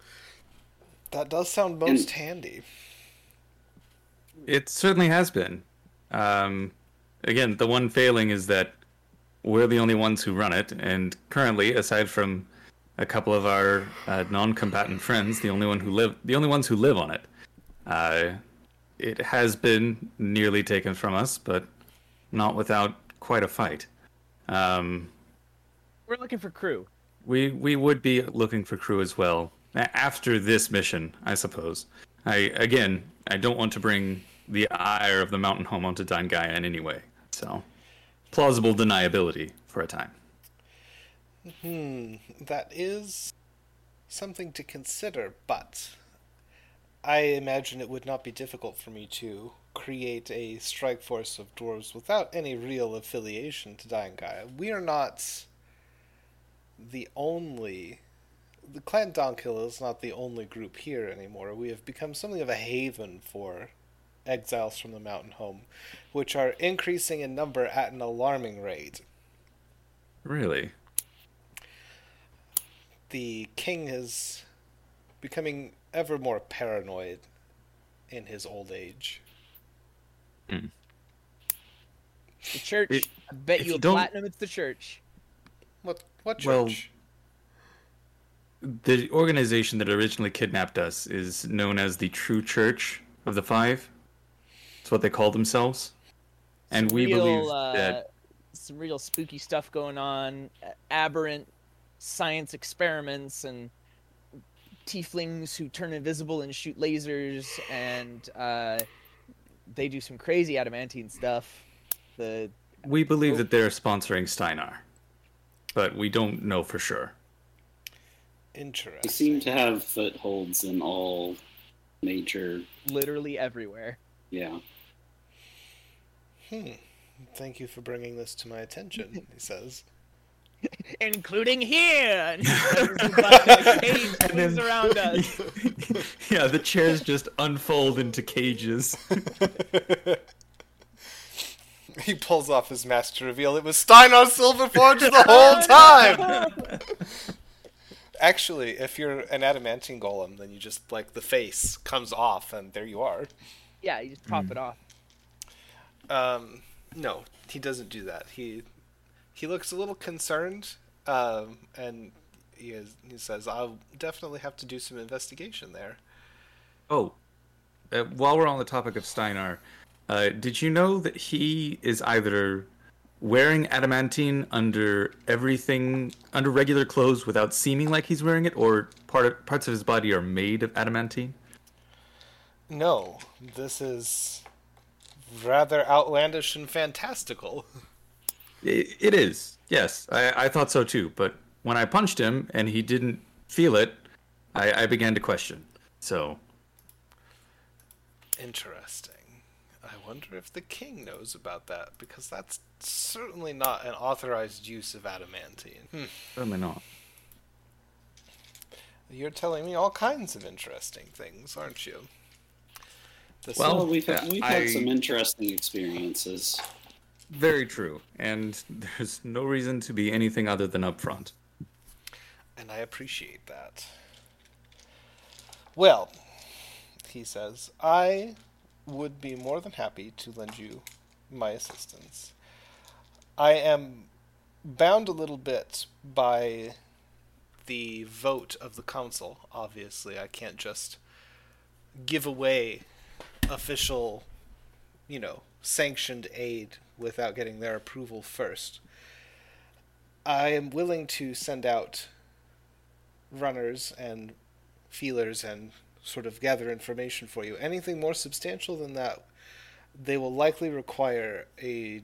[SPEAKER 1] That does sound most handy.
[SPEAKER 4] It certainly has been. Um, again, the one failing is that we're the only ones who run it, and currently, aside from a couple of our uh, non-combatant friends, the only one who live, the only ones who live on it. Uh, it has been nearly taken from us, but not without quite a fight. Um,
[SPEAKER 6] We're looking for crew.
[SPEAKER 4] we we would be looking for crew as well after this mission, I suppose. I again, I don't want to bring the ire of the mountain home onto Daingea in any way. So, plausible deniability for a time.
[SPEAKER 1] Hmm, that is something to consider, but I imagine it would not be difficult for me to create a strike force of dwarves without any real affiliation to Daingea. We are not the only. The clan Donkill is not the only group here anymore. We have become something of a haven for exiles from the mountain home, which are increasing in number at an alarming rate.
[SPEAKER 4] Really?
[SPEAKER 1] the king is becoming ever more paranoid in his old age. Hmm.
[SPEAKER 6] The church.
[SPEAKER 4] It-
[SPEAKER 6] I bet you
[SPEAKER 4] you
[SPEAKER 6] a
[SPEAKER 4] don't-
[SPEAKER 6] platinum. It's the church.
[SPEAKER 1] What what
[SPEAKER 4] Well-
[SPEAKER 1] church?
[SPEAKER 4] The organization that originally kidnapped us is known as the True Church of the Five. That's what they call themselves. And we
[SPEAKER 6] real,
[SPEAKER 4] believe
[SPEAKER 6] uh,
[SPEAKER 4] that
[SPEAKER 6] some real spooky stuff going on, uh, aberrant science experiments, and tieflings who turn invisible and shoot lasers, and uh, they do some crazy adamantine stuff. The
[SPEAKER 4] we believe that they're sponsoring Steinar, but we don't know for sure.
[SPEAKER 1] Interesting.
[SPEAKER 5] they seem to have footholds in all major.
[SPEAKER 6] literally everywhere.
[SPEAKER 5] Yeah.
[SPEAKER 1] Hmm. Thank you for bringing this to my attention, he says.
[SPEAKER 6] including here. And he presses the button, and cage
[SPEAKER 4] And then-
[SPEAKER 6] around us.
[SPEAKER 4] yeah, the chairs just unfold into cages.
[SPEAKER 1] he pulls off his mask to reveal it was Steinar Silverforge the whole time! Actually, if you're an adamantine golem, then you just, like, the face comes off, and there you are.
[SPEAKER 6] Yeah, you just pop it off.
[SPEAKER 1] Um, no, he doesn't do that. He he looks a little concerned, um, and he is, he says, "I'll definitely have to do some investigation there."
[SPEAKER 4] Oh, uh, while we're on the topic of Steinar, uh, did you know that he is either wearing adamantine under everything, under regular clothes without seeming like he's wearing it, or part of, parts of his body are made of adamantine?
[SPEAKER 1] No, this is rather outlandish and fantastical.
[SPEAKER 4] It, it is, yes. I, I thought so too, but when I punched him and he didn't feel it, I, I began to question. So,
[SPEAKER 1] Interesting. I wonder if the king knows about that because that's certainly not an authorized use of adamantine. Hmm.
[SPEAKER 4] certainly not.
[SPEAKER 1] You're telling me all kinds of interesting things, aren't you? This
[SPEAKER 4] Well,
[SPEAKER 5] Well, we've had, we've had some interesting experiences.
[SPEAKER 4] Very true, and there's no reason to be anything other than upfront.
[SPEAKER 1] and I appreciate that. Well, he says, I would be more than happy to lend you my assistance. I am bound a little bit by the vote of the council. Obviously, I can't just give away official, you know, sanctioned aid without getting their approval first. I am willing to send out runners and feelers and sort of gather information for you. Anything more substantial than that, they will likely require a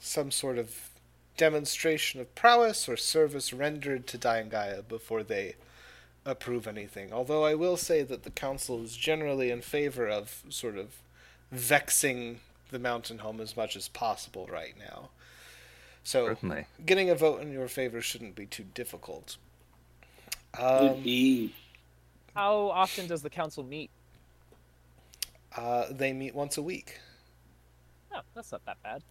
[SPEAKER 1] some sort of demonstration of prowess or service rendered to Daingea before they approve anything. Although I will say that the council is generally in favor of sort of vexing the mountain home as much as possible right now. So
[SPEAKER 4] Certainly.
[SPEAKER 1] getting a vote in your favor shouldn't be too difficult.
[SPEAKER 5] Would
[SPEAKER 1] Um,
[SPEAKER 5] be
[SPEAKER 6] How often does the council meet?
[SPEAKER 1] uh, they meet once a week.
[SPEAKER 6] Oh, that's not that bad.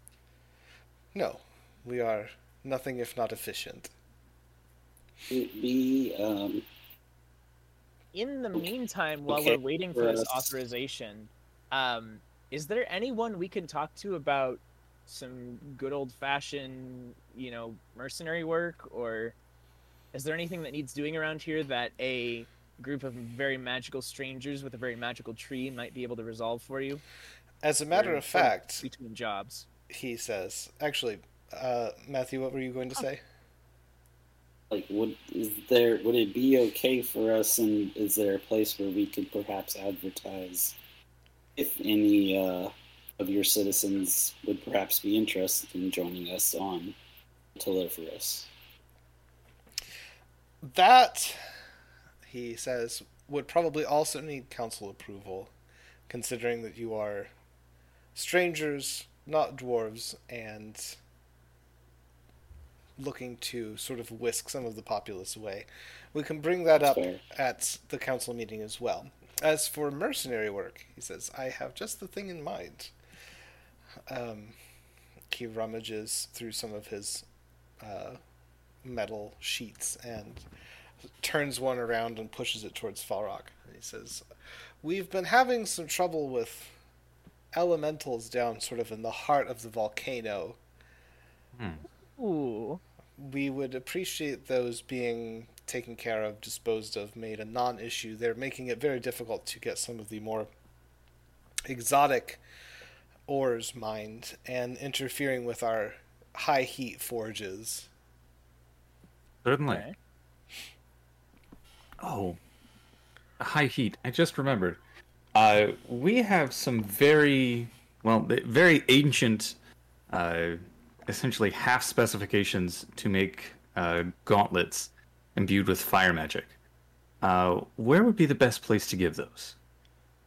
[SPEAKER 1] No, we are nothing if not efficient.
[SPEAKER 5] would be um,
[SPEAKER 6] In the meantime, while
[SPEAKER 5] Okay,
[SPEAKER 6] we're waiting for
[SPEAKER 5] for
[SPEAKER 6] this authorization, um, is there anyone we can talk to about some good old fashioned, you know, mercenary work, or is there anything that needs doing around here that a group of very magical strangers with a very magical tree might be able to resolve for you
[SPEAKER 1] As a matter
[SPEAKER 6] Or
[SPEAKER 1] of fact,
[SPEAKER 6] between jobs?
[SPEAKER 1] he says. Actually, uh, Matthew, what were you going to say?
[SPEAKER 5] Like would is there would it be okay for us and is there a place where we could perhaps advertise if any uh, of your citizens would perhaps be interested in joining us on Teliferous?
[SPEAKER 1] That, he says, would probably also need council approval, considering that you are strangers, not dwarves, and looking to sort of whisk some of the populace away. We can bring that up
[SPEAKER 5] Fair.
[SPEAKER 1] at the council meeting as well. As for mercenary work, he says, I have just the thing in mind. Um, he rummages through some of his uh, metal sheets and turns one around and pushes it towards Falrock. And he says, We've been having some trouble with elementals down sort of in the heart of the volcano.
[SPEAKER 6] Ooh,
[SPEAKER 1] We would appreciate those being taken care of, disposed of, made a non issue. They're making it very difficult to get some of the more exotic ores mined and interfering with our high heat forges.
[SPEAKER 4] Certainly.
[SPEAKER 6] okay.
[SPEAKER 4] Oh, high heat. I just remembered. Uh, we have some very well, very ancient, uh, essentially half specifications to make uh, gauntlets imbued with fire magic. Uh, where would be the best place to give those?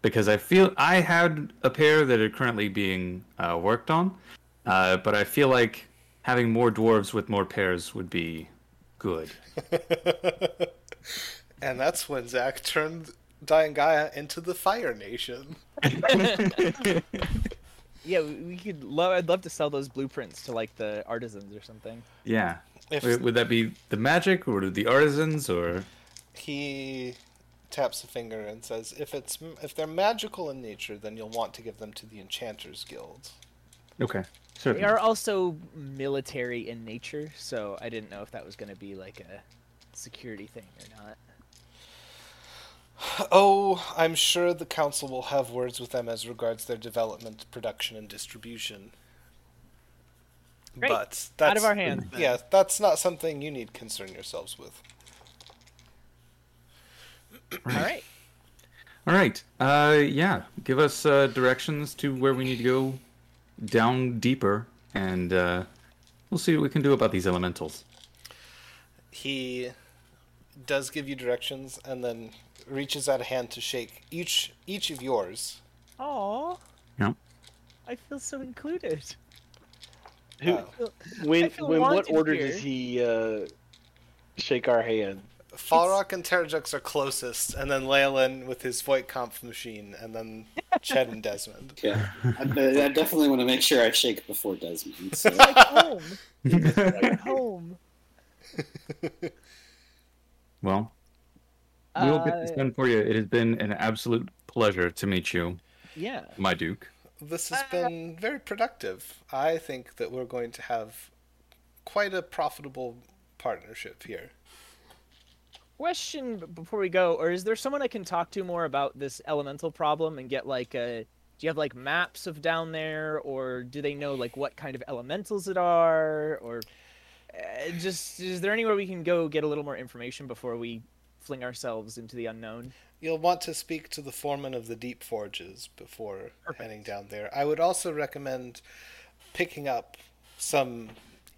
[SPEAKER 4] Because I feel I had a pair that are currently being uh, worked on, uh, but I feel like having more dwarves with more pairs would be good.
[SPEAKER 1] and that's when Zach turned Daingea into the Fire Nation.
[SPEAKER 6] Yeah, we, we could. Lo- I'd love to sell those blueprints to like the artisans or something.
[SPEAKER 4] Yeah.
[SPEAKER 1] If
[SPEAKER 4] Would would that be the magic or the artisans or?
[SPEAKER 1] he taps a finger and says, "If it's if they're magical in nature, then you'll want to give them to the Enchanters Guild."
[SPEAKER 4] Okay.
[SPEAKER 6] They are also military in nature, so I didn't know if that was going to be like a security thing or not.
[SPEAKER 1] Oh, I'm sure the council will have words with them as regards their development, production, and distribution.
[SPEAKER 6] Great.
[SPEAKER 1] But that's
[SPEAKER 6] Out of our hands. then.
[SPEAKER 1] Yeah, that's not something you need concern yourselves with.
[SPEAKER 6] All right.
[SPEAKER 4] All right. Uh, yeah. Give us uh, directions to where we need to go down deeper, and uh, we'll see what we can do about these elementals.
[SPEAKER 1] He does give you directions and then reaches out a hand to shake each each of yours.
[SPEAKER 6] Aw.
[SPEAKER 4] Yeah.
[SPEAKER 6] I feel so included.
[SPEAKER 3] Who,
[SPEAKER 1] Uh,
[SPEAKER 3] when
[SPEAKER 6] I
[SPEAKER 3] when what order
[SPEAKER 6] here.
[SPEAKER 3] does he uh, shake our hand?
[SPEAKER 1] Falrock and Terrajax are closest, and then Leyland with his Voight-Kampff machine, and then Ched and Desmond.
[SPEAKER 5] Yeah, I, I definitely want to make sure I shake before Desmond. So.
[SPEAKER 6] Like home. Like home.
[SPEAKER 4] well, we'll get this
[SPEAKER 6] Uh,
[SPEAKER 4] done for you. It has been an absolute pleasure to meet you,
[SPEAKER 6] Yeah.
[SPEAKER 4] my Duke.
[SPEAKER 1] This has been very productive. I think that we're going to have quite a profitable partnership here.
[SPEAKER 6] Question before we go, or is there someone I can talk to more about this elemental problem and get like a? Do you have like maps of down there, or do they know like what kind of elementals it are, or uh, just is there anywhere we can go get a little more information before we fling ourselves into the unknown?
[SPEAKER 1] You'll want to speak to the foreman of the Deep Forges before heading down there. I would also recommend picking up some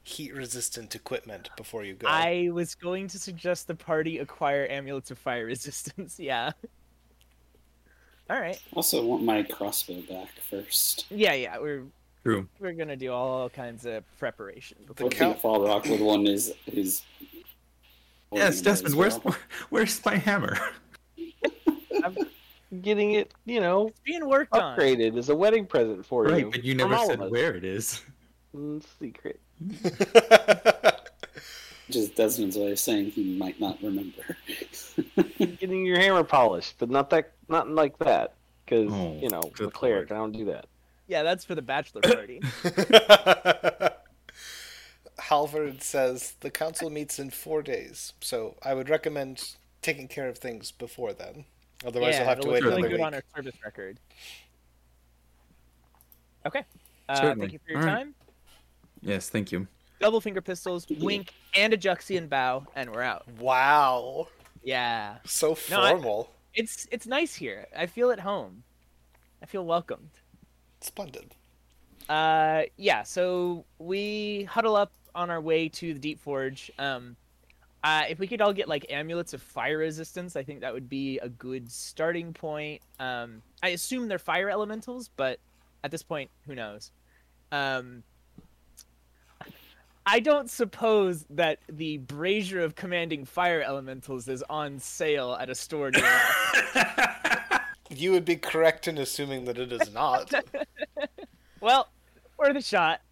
[SPEAKER 1] heat resistant equipment before you go.
[SPEAKER 6] I was going to suggest the party acquire amulets of fire resistance. Yeah. All right.
[SPEAKER 5] Also, want my crossbow back first.
[SPEAKER 6] Yeah, yeah. We're
[SPEAKER 4] True.
[SPEAKER 6] we're gonna do all kinds of preparation.
[SPEAKER 1] The
[SPEAKER 6] before-
[SPEAKER 5] One
[SPEAKER 1] count-
[SPEAKER 5] that Falrock would want is is.
[SPEAKER 4] Yes, Desmond. Where's where's my hammer?
[SPEAKER 3] I'm getting it, you know,
[SPEAKER 6] It's being worked on.
[SPEAKER 3] upgraded as a wedding present for
[SPEAKER 4] Right,
[SPEAKER 3] you.
[SPEAKER 4] but you never said where it is.
[SPEAKER 3] Mm, secret.
[SPEAKER 5] Just Desmond's way of saying he might not remember.
[SPEAKER 3] Getting your hammer polished, but not that, not like that, because
[SPEAKER 4] Oh,
[SPEAKER 3] you know, the cleric. I don't do that.
[SPEAKER 6] Yeah, that's for the bachelor party.
[SPEAKER 1] Halvard says the council meets in four days, so I would recommend taking care of things before then. Otherwise,
[SPEAKER 6] yeah,
[SPEAKER 1] you'll have to
[SPEAKER 6] it'll
[SPEAKER 1] wait
[SPEAKER 6] look really
[SPEAKER 1] another
[SPEAKER 6] good
[SPEAKER 1] week.
[SPEAKER 6] on our service record. Okay. Uh,
[SPEAKER 4] Certainly.
[SPEAKER 6] thank you for your
[SPEAKER 4] All right.
[SPEAKER 6] time.
[SPEAKER 4] Yes, thank you.
[SPEAKER 6] Double finger pistols, wink, and a Juxian bow, and we're out.
[SPEAKER 1] Wow,
[SPEAKER 6] Yeah,
[SPEAKER 1] so
[SPEAKER 6] No, I-
[SPEAKER 1] formal.
[SPEAKER 6] it's it's nice here. I feel at home. I feel welcomed.
[SPEAKER 1] Splendid.
[SPEAKER 6] Uh, yeah. So we huddle up on our way to the Deep Forge. Um, uh, if we could all get like amulets of fire resistance, I think that would be a good starting point. Um, I assume they're fire elementals, but at this point, who knows? Um, I don't suppose that the brazier of commanding fire elementals is on sale at a store near.
[SPEAKER 1] You would be correct in assuming that it is not.
[SPEAKER 6] Well, worth a shot.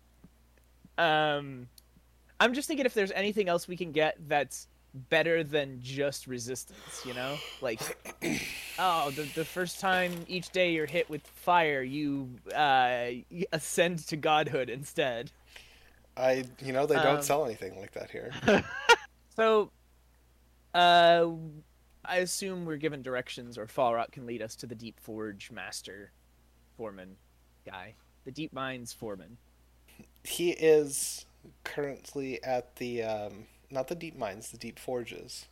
[SPEAKER 6] Um, I'm just thinking if there's anything else we can get that's better than just resistance, you know? Like, oh, the, the first time each day you're hit with fire, you uh, ascend to godhood instead.
[SPEAKER 1] I, you know, they don't
[SPEAKER 6] Um,
[SPEAKER 1] sell anything like that here.
[SPEAKER 6] So, uh, I assume we're given directions, or Falrock can lead us to the Deep Forge Master Foreman guy, the Deep Mines Foreman.
[SPEAKER 1] He is currently at the, um, not the deep mines, the deep forges.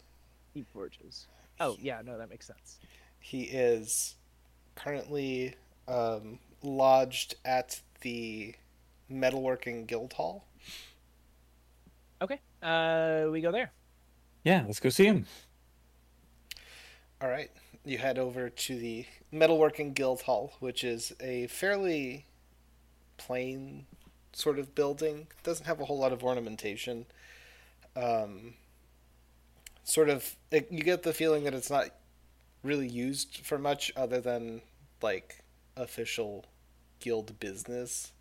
[SPEAKER 6] Deep Forges. Oh, yeah, no, that makes sense.
[SPEAKER 1] He is currently um, lodged at the metalworking guild hall.
[SPEAKER 6] Okay, uh, we go there.
[SPEAKER 4] Yeah, let's go see him.
[SPEAKER 1] All right, you head over to the metalworking guild hall, which is a fairly plain sort of building. It Doesn't have a whole lot of ornamentation. Um, sort of, it, you get the feeling that it's not really used for much other than like official guild business.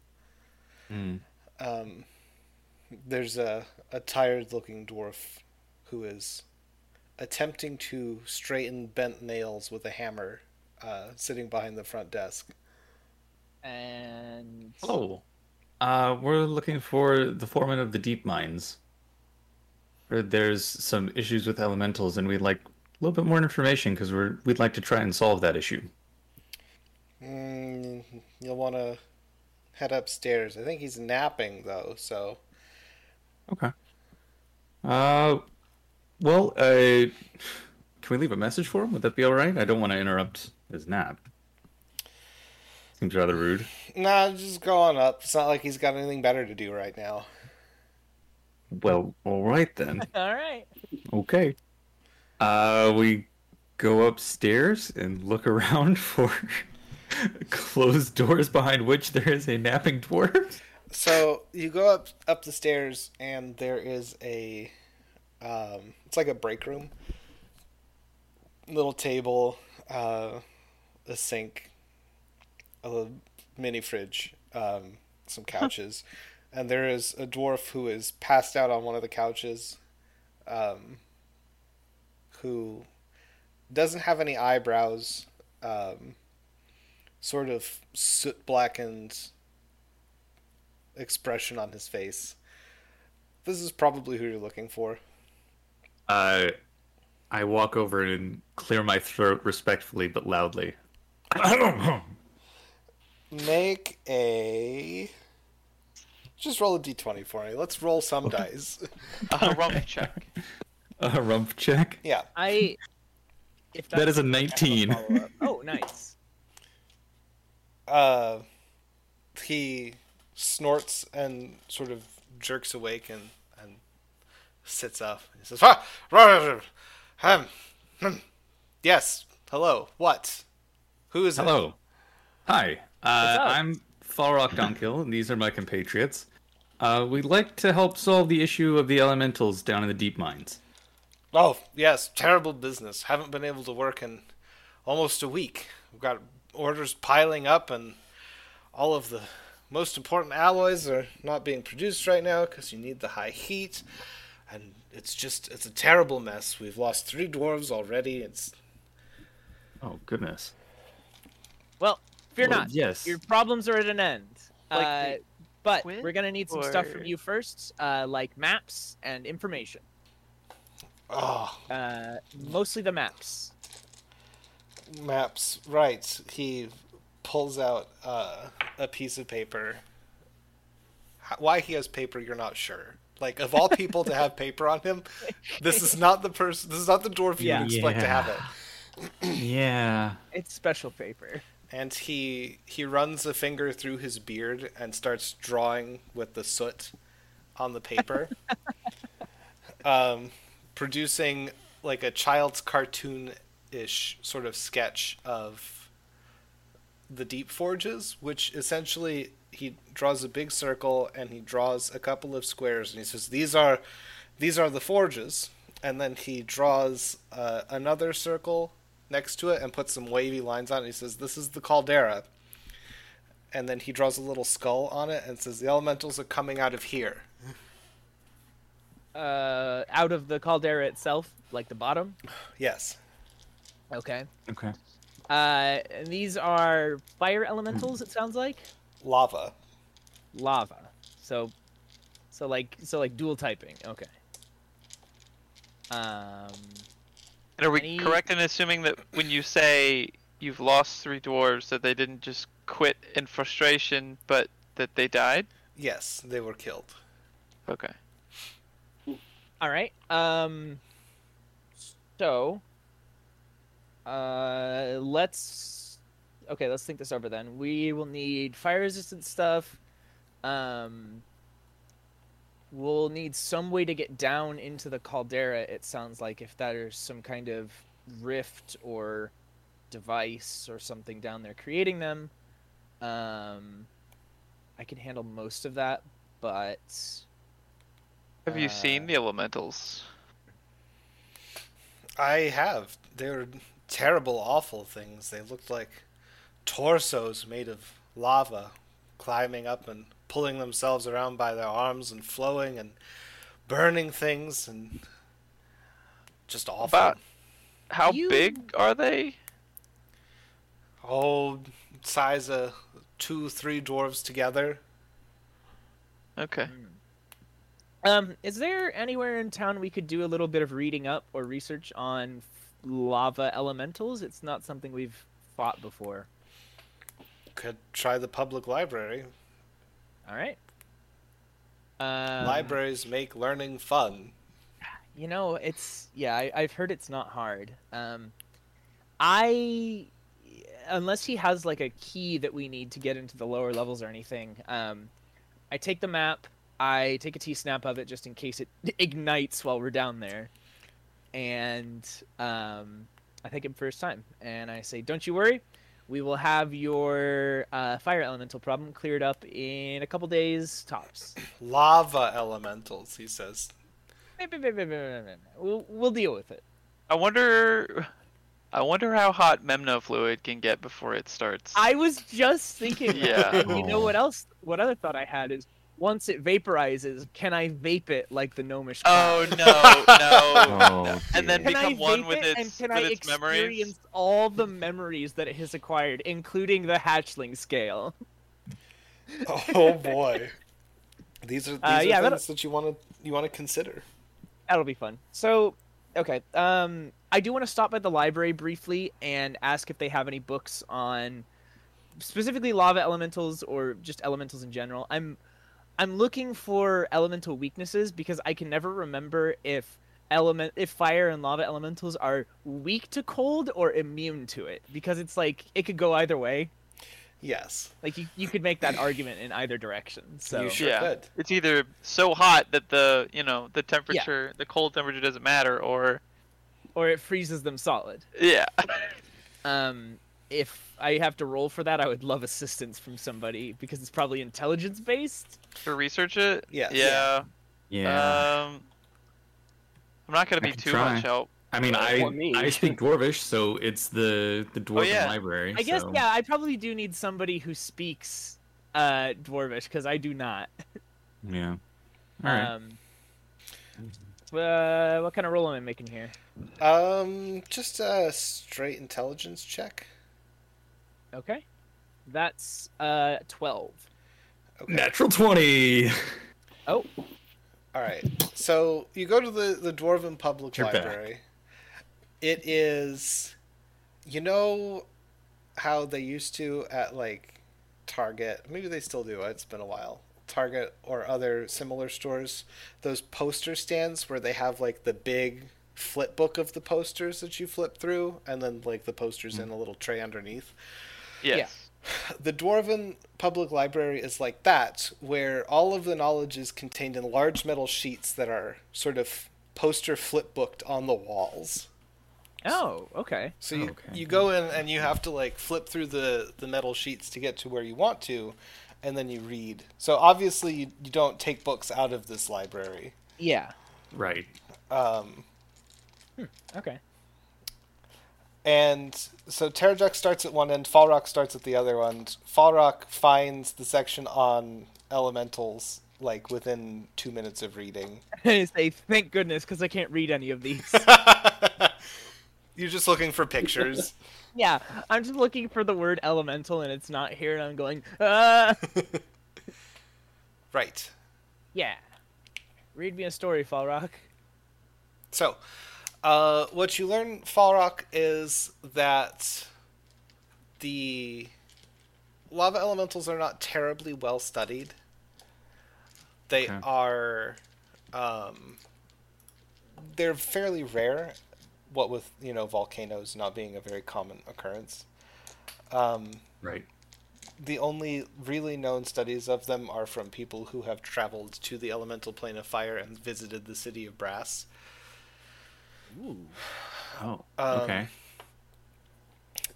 [SPEAKER 4] Hmm.
[SPEAKER 1] Um, there's a, a tired looking dwarf who is attempting to straighten bent nails with a hammer uh, sitting behind the front desk.
[SPEAKER 6] And
[SPEAKER 4] Hello. Uh, we're looking for the foreman of the deep mines. There's some issues with elementals, and we'd like a little bit more information because we're we'd like to try and solve that issue.
[SPEAKER 1] Mm, you'll want to head upstairs. I think he's napping though, so
[SPEAKER 4] Okay. Uh, well, uh, can we leave a message for him? Would that be all right? I don't want to interrupt his nap. Seems rather rude.
[SPEAKER 1] nah, just go on up. It's not like he's got anything better to do right now.
[SPEAKER 4] Well, all right then.
[SPEAKER 6] all right.
[SPEAKER 4] Okay. Uh, we go upstairs and look around for closed doors behind which there is a napping dwarf.
[SPEAKER 1] So you go up up the stairs, and there is a, um, it's like a break room. Little table, uh, a sink, a mini fridge, um, some couches, and there is a dwarf who is passed out on one of the couches, um, who doesn't have any eyebrows, um, sort of soot blackened expression on his face. This is probably who you're looking for.
[SPEAKER 4] Uh, I walk over and clear my throat respectfully but loudly.
[SPEAKER 1] Make a. Just roll a d20 for me. Let's roll some dice.
[SPEAKER 2] A rump check.
[SPEAKER 4] a rump check.
[SPEAKER 1] Yeah.
[SPEAKER 6] I. If
[SPEAKER 4] That is a
[SPEAKER 6] that's- I have
[SPEAKER 4] 19.
[SPEAKER 6] follow-up. Oh, nice.
[SPEAKER 1] Uh, he snorts and sort of jerks awake and, and sits up. He says, ah, rah, rah, um, hmm. Yes, hello, what? Who is it?
[SPEAKER 4] Hello. Hi. Uh. I'm Falrock Donkill, and these are my compatriots. Uh, we'd like to help solve the issue of the elementals down in the deep mines.
[SPEAKER 1] Oh, yes, terrible business. Haven't been able to work in almost a week. We've got orders piling up, and all of the most important alloys are not being produced right now because you need the high heat. And it's just, it's a terrible mess. We've lost three dwarves already. It's,
[SPEAKER 4] Oh goodness.
[SPEAKER 6] Well, fear
[SPEAKER 4] Well,
[SPEAKER 6] not.
[SPEAKER 4] yes.
[SPEAKER 6] Your problems are at an end.
[SPEAKER 2] Like
[SPEAKER 6] uh, but
[SPEAKER 2] quit,
[SPEAKER 6] we're gonna need some stuff from you first, uh, like maps and information.
[SPEAKER 1] oh,
[SPEAKER 6] Uh, mostly the maps.
[SPEAKER 1] maps. Right. He pulls out uh, a piece of paper. Why he has paper, you're not sure. Like of all people to have paper on him, this is not the person. This is not the dwarf you
[SPEAKER 6] Yeah.
[SPEAKER 1] would expect to have it.
[SPEAKER 4] Yeah.
[SPEAKER 6] It's special paper.
[SPEAKER 1] And he he runs a finger through his beard and starts drawing with the soot on the paper, um, producing like a child's cartoon-ish sort of sketch of the deep forges, which essentially he draws a big circle and he draws a couple of squares and he says these are these are the forges. And then he draws uh, another circle next to it and puts some wavy lines on it he says this is the caldera and then he draws a little skull on it and says the elementals are coming out of here
[SPEAKER 6] Uh, out of the caldera itself, like the bottom.
[SPEAKER 1] yes
[SPEAKER 6] Okay.
[SPEAKER 4] Okay.
[SPEAKER 6] Uh, and these are fire elementals. It sounds like
[SPEAKER 1] lava
[SPEAKER 6] lava. So, so like so like dual typing. Okay. Um.
[SPEAKER 2] And are we
[SPEAKER 6] Any-
[SPEAKER 2] correct in assuming that when you say you've lost three dwarves, that they didn't just quit in frustration, but that they died?
[SPEAKER 1] yes they were killed
[SPEAKER 2] Okay.
[SPEAKER 6] All right. Um. So. Uh, let's. Okay, let's think this over then. We will need fire resistant stuff. Um. We'll need some way to get down into the caldera. It sounds like if there's some kind of rift or device or something down there creating them. Um. I can handle most of that, but.
[SPEAKER 2] Have you seen
[SPEAKER 6] Uh,
[SPEAKER 2] the elementals?
[SPEAKER 1] i have they're terrible awful things they looked like torsos made of lava climbing up and pulling themselves around by their arms and flowing and burning things and just awful
[SPEAKER 2] About how
[SPEAKER 6] you-
[SPEAKER 2] big are they?
[SPEAKER 1] Oh, size of two, three dwarves together.
[SPEAKER 2] Okay.
[SPEAKER 6] Um, is there anywhere in town we could do a little bit of reading up or research on lava elementals? It's not something we've fought before.
[SPEAKER 1] Could try the public library.
[SPEAKER 6] All right. Um,
[SPEAKER 1] Libraries make learning fun.
[SPEAKER 6] You know, it's yeah. I, I've heard it's not hard. Um, I unless he has like a key that we need to get into the lower levels or anything. Um, I take the map. I take a T snap of it just in case it ignites while we're down there, and um, I thank him for his time. And I say, "Don't you worry, we will have your uh, fire elemental problem cleared up in a couple days tops."
[SPEAKER 1] Lava elementals, he says.
[SPEAKER 6] We'll, we'll deal with it.
[SPEAKER 2] I wonder. I wonder how hot Memno fluid can get before it starts.
[SPEAKER 6] I was just thinking.
[SPEAKER 2] Yeah.
[SPEAKER 6] You know what else? What other thought I had is once it vaporizes, can I vape it like the gnomish?
[SPEAKER 2] Oh
[SPEAKER 6] cloud?
[SPEAKER 2] no, no,
[SPEAKER 4] Oh.
[SPEAKER 2] And then
[SPEAKER 6] Can I
[SPEAKER 2] become one with
[SPEAKER 6] it
[SPEAKER 2] its
[SPEAKER 6] and can
[SPEAKER 2] with
[SPEAKER 6] I
[SPEAKER 2] its memories.
[SPEAKER 6] experience all the memories that it has acquired, including the hatchling scale?
[SPEAKER 1] Oh boy. These are these
[SPEAKER 6] Uh,
[SPEAKER 1] are
[SPEAKER 6] yeah, that'll-
[SPEAKER 1] things that you want to you want to consider.
[SPEAKER 6] That'll be fun. So, okay. Um, I do want to stop by the library briefly and ask if they have any books on specifically lava elementals or just elementals in general. I'm I'm looking for elemental weaknesses because I can never remember if element if fire and lava elementals are weak to cold or immune to it because it's like it could go either way.
[SPEAKER 1] Yes,
[SPEAKER 6] Like you, you could make that argument in either direction. So
[SPEAKER 1] you sure
[SPEAKER 2] Yeah.
[SPEAKER 1] could.
[SPEAKER 2] It's either so hot that the you know the temperature, the cold temperature doesn't matter, or
[SPEAKER 6] or it freezes them solid.
[SPEAKER 2] yeah.
[SPEAKER 6] Um, if I have to roll for that, I would love assistance from somebody because it's probably intelligence based.
[SPEAKER 2] to research it.
[SPEAKER 1] Yes.
[SPEAKER 2] Yeah.
[SPEAKER 4] Yeah.
[SPEAKER 2] Um, I'm not gonna be too
[SPEAKER 4] try.
[SPEAKER 2] much help.
[SPEAKER 4] I mean, I
[SPEAKER 3] me.
[SPEAKER 4] I speak Dwarvish, so it's the the Dwarven
[SPEAKER 2] yeah.
[SPEAKER 4] library.
[SPEAKER 6] I guess yeah, I probably do need somebody who speaks uh dwarvish because I do not.
[SPEAKER 4] Yeah. All right.
[SPEAKER 6] Um, uh, what kind of roll am I making here?
[SPEAKER 1] Um, just a straight intelligence check.
[SPEAKER 6] Okay, that's uh twelve.
[SPEAKER 1] Okay.
[SPEAKER 4] Natural twenty.
[SPEAKER 6] Oh,
[SPEAKER 1] All right. So you go to the the Dwarven Public
[SPEAKER 4] You're back.
[SPEAKER 1] Library. It is, you know, how they used to at like Target. Maybe they still do. It's been a while. Target or other similar stores. Those poster stands where they have like the big flip book of the posters that you flip through, and then like the posters in a little tray underneath.
[SPEAKER 2] Yes.
[SPEAKER 1] The Dwarven Public Library is like that, where all of the knowledge is contained in large metal sheets that are sort of poster flip booked on the walls.
[SPEAKER 6] oh, okay.
[SPEAKER 1] So you,
[SPEAKER 4] Okay.
[SPEAKER 1] you go in and you have to like flip through the, the metal sheets to get to where you want to, and then you read. So obviously you, you don't take books out of this library.
[SPEAKER 6] Yeah.
[SPEAKER 4] Right.
[SPEAKER 1] Um,
[SPEAKER 6] Okay.
[SPEAKER 1] And so Terrajax starts at one end, Falrock starts at the other end. Falrock finds the section on elementals like within two minutes of reading.
[SPEAKER 6] I say thank goodness because I can't read any of these.
[SPEAKER 1] You're just looking for pictures.
[SPEAKER 6] yeah, I'm just looking for the word elemental and it's not here, and I'm going, uh,
[SPEAKER 1] right.
[SPEAKER 6] yeah. Read me a story, Falrock.
[SPEAKER 1] So, uh, what you learn, Falrock, is that the lava elementals are not terribly well studied. They
[SPEAKER 4] Okay.
[SPEAKER 1] are, um, they're fairly rare. What with you know volcanoes not being a very common occurrence. Um,
[SPEAKER 4] Right.
[SPEAKER 1] the only really known studies of them are from people who have traveled to the elemental plane of fire and visited the city of Brass.
[SPEAKER 6] Ooh.
[SPEAKER 4] Oh.
[SPEAKER 1] Um,
[SPEAKER 4] okay.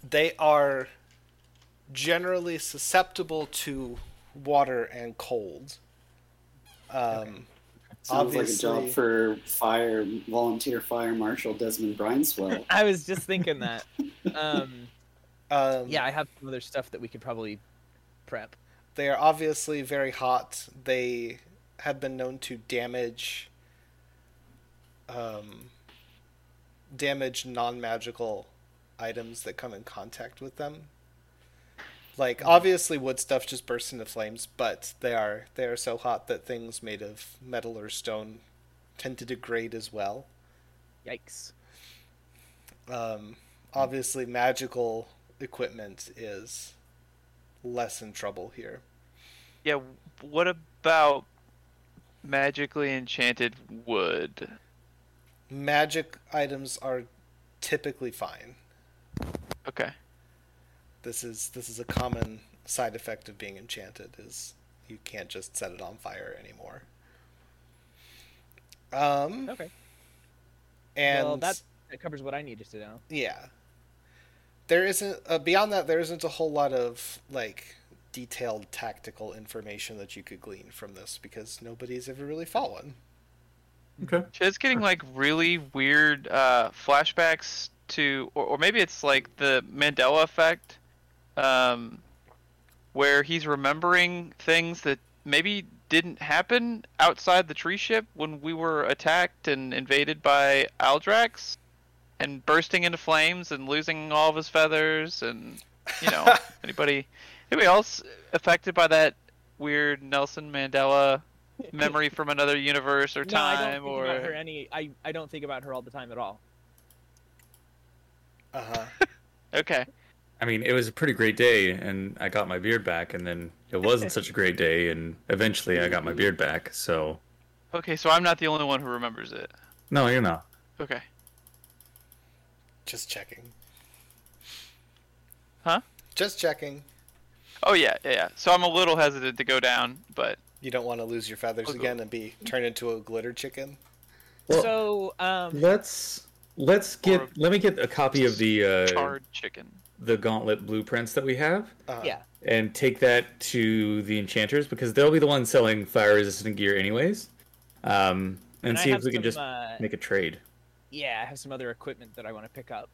[SPEAKER 1] they are generally susceptible to water and cold. Um,
[SPEAKER 5] Sounds like a job for fire volunteer fire marshal Desmond Brineswell.
[SPEAKER 6] I was just thinking that. Um,
[SPEAKER 1] um,
[SPEAKER 6] yeah, I have some other stuff that we could probably prep.
[SPEAKER 1] they are obviously very hot. They have been known to damage, um, damage non-magical items that come in contact with them. Like obviously, wood stuff just bursts into flames, but they are they are so hot that things made of metal or stone tend to degrade as well.
[SPEAKER 6] Yikes.
[SPEAKER 1] Um, obviously, magical equipment is less in trouble here.
[SPEAKER 2] Yeah. What about magically enchanted wood?
[SPEAKER 1] Magic items are typically fine.
[SPEAKER 2] Okay.
[SPEAKER 1] This is this is a common side effect of being enchanted is you can't just set it on fire anymore. Um,
[SPEAKER 6] Okay.
[SPEAKER 1] and
[SPEAKER 6] well, that that covers what I needed to know.
[SPEAKER 1] yeah, there isn't uh, beyond that. There isn't a whole lot of like detailed tactical information that you could glean from this because nobody's ever really fallen.
[SPEAKER 4] Okay.
[SPEAKER 2] Ched's getting like really weird uh, flashbacks to, or, or maybe it's like the Mandela effect, um, where he's remembering things that maybe didn't happen outside the tree ship when we were attacked and invaded by Aldrax, and bursting into flames and losing all of his feathers, and you know anybody, anybody else affected by that weird Nelson Mandela memory from another universe or time
[SPEAKER 6] No, I don't
[SPEAKER 2] time
[SPEAKER 6] think
[SPEAKER 2] or
[SPEAKER 6] about her any. I I don't think about her all the time at all.
[SPEAKER 1] Uh huh.
[SPEAKER 2] okay
[SPEAKER 4] I mean, it was a pretty great day, and I got my beard back, and then it wasn't such a great day, and eventually I got my beard back. So
[SPEAKER 2] okay so i'm not the only one who remembers it
[SPEAKER 4] no, you're not.
[SPEAKER 2] okay
[SPEAKER 1] Just checking.
[SPEAKER 2] Huh?
[SPEAKER 1] Just checking.
[SPEAKER 2] Oh yeah, yeah, yeah. So I'm a little hesitant to go down, but
[SPEAKER 1] You don't want to lose your feathers
[SPEAKER 2] I'll
[SPEAKER 1] again and be turned into a glitter chicken.
[SPEAKER 4] Well,
[SPEAKER 6] so um,
[SPEAKER 4] let's let's get
[SPEAKER 2] Or
[SPEAKER 4] let me get a copy of the uh,
[SPEAKER 2] charred chicken.
[SPEAKER 4] the gauntlet blueprints that we have
[SPEAKER 1] Uh,
[SPEAKER 6] yeah,
[SPEAKER 4] and take that to the enchanters because they'll be the ones selling fire resistant gear anyways. Um, and,
[SPEAKER 6] I
[SPEAKER 4] see if
[SPEAKER 6] have
[SPEAKER 4] we can just
[SPEAKER 6] uh,
[SPEAKER 4] make a trade.
[SPEAKER 6] yeah, I have some other equipment that I want to pick up.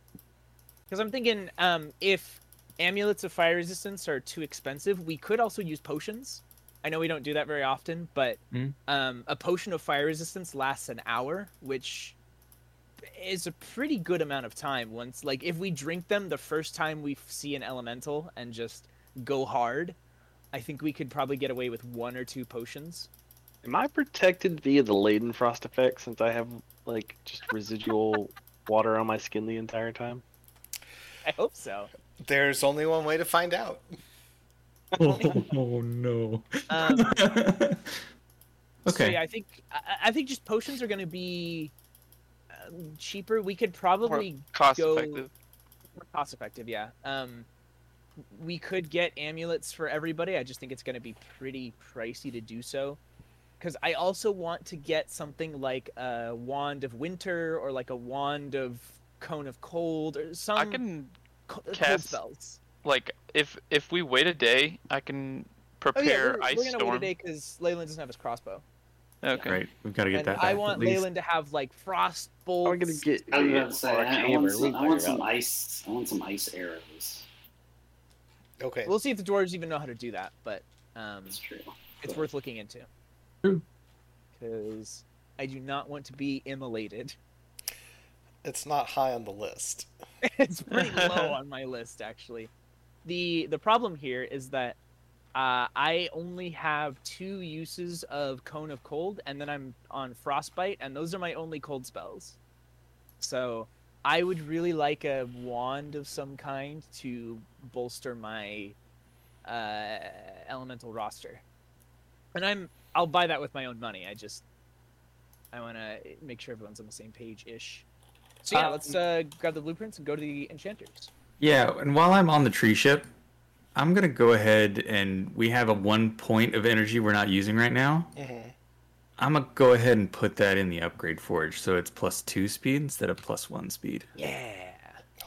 [SPEAKER 6] Because I'm thinking, um, if amulets of fire resistance are too expensive, we could also use potions. I know we don't do that very often, but
[SPEAKER 4] Mhm.
[SPEAKER 6] um, a potion of fire resistance lasts an hour, which is a pretty good amount of time. Once, like, if we drink them the first time we see an elemental and just go hard, I think we could probably get away with one or two potions.
[SPEAKER 3] Am I protected via the Laden Frost effect since I have like just residual water on my skin the entire time?
[SPEAKER 6] I hope so.
[SPEAKER 1] There's only one way to find out.
[SPEAKER 4] oh no.
[SPEAKER 6] Um, So
[SPEAKER 4] okay.
[SPEAKER 6] yeah, I think I, I think just potions are going to be uh, cheaper. We could probably
[SPEAKER 2] Cost
[SPEAKER 6] go
[SPEAKER 2] effective.
[SPEAKER 6] more cost effective. Yeah. Um, we could get amulets for everybody. I just think it's going to be pretty pricey to do so. Because I also want to get something like a wand of winter or like a wand of cone of cold or some
[SPEAKER 2] I can
[SPEAKER 6] co- cold
[SPEAKER 2] cast-
[SPEAKER 6] spells.
[SPEAKER 2] Like if if we wait a day, I can
[SPEAKER 6] Oh yeah,
[SPEAKER 2] prepare
[SPEAKER 6] we're,
[SPEAKER 2] ice
[SPEAKER 6] we're gonna wait a day because Leyland doesn't have his crossbow,
[SPEAKER 2] Okay.
[SPEAKER 4] Right, we've got to get
[SPEAKER 6] and
[SPEAKER 4] that.
[SPEAKER 6] I want
[SPEAKER 4] at least.
[SPEAKER 6] Leyland to have like frost bolts.
[SPEAKER 3] I'm gonna get.
[SPEAKER 5] I was
[SPEAKER 3] yeah,
[SPEAKER 5] about to say,
[SPEAKER 3] or
[SPEAKER 5] I, I want some, I want some ice. I want some ice arrows.
[SPEAKER 1] Okay.
[SPEAKER 6] We'll see if the dwarves even know how to do that, but um,
[SPEAKER 5] That's true.
[SPEAKER 6] it's worth looking into.
[SPEAKER 4] True.
[SPEAKER 6] Because I do not want to be immolated.
[SPEAKER 1] It's not high on the list.
[SPEAKER 6] it's pretty low on my list, actually. The The problem here is that uh, I only have two uses of Cone of Cold, and then I'm on Frostbite, and those are my only cold spells. So I would really like a wand of some kind to bolster my uh, elemental roster. And I'm I'll buy that with my own money. I just I want to make sure everyone's on the same page ish. So yeah,
[SPEAKER 4] Um,
[SPEAKER 6] let's uh, grab the blueprints and go to the enchanters.
[SPEAKER 4] Yeah, and while I'm on the tree ship, I'm gonna go ahead and we have a one point of energy we're not using right now.
[SPEAKER 1] hmm
[SPEAKER 4] I'm gonna go ahead and put that in the upgrade forge, so it's plus two speed instead of plus one speed.
[SPEAKER 6] Yeah.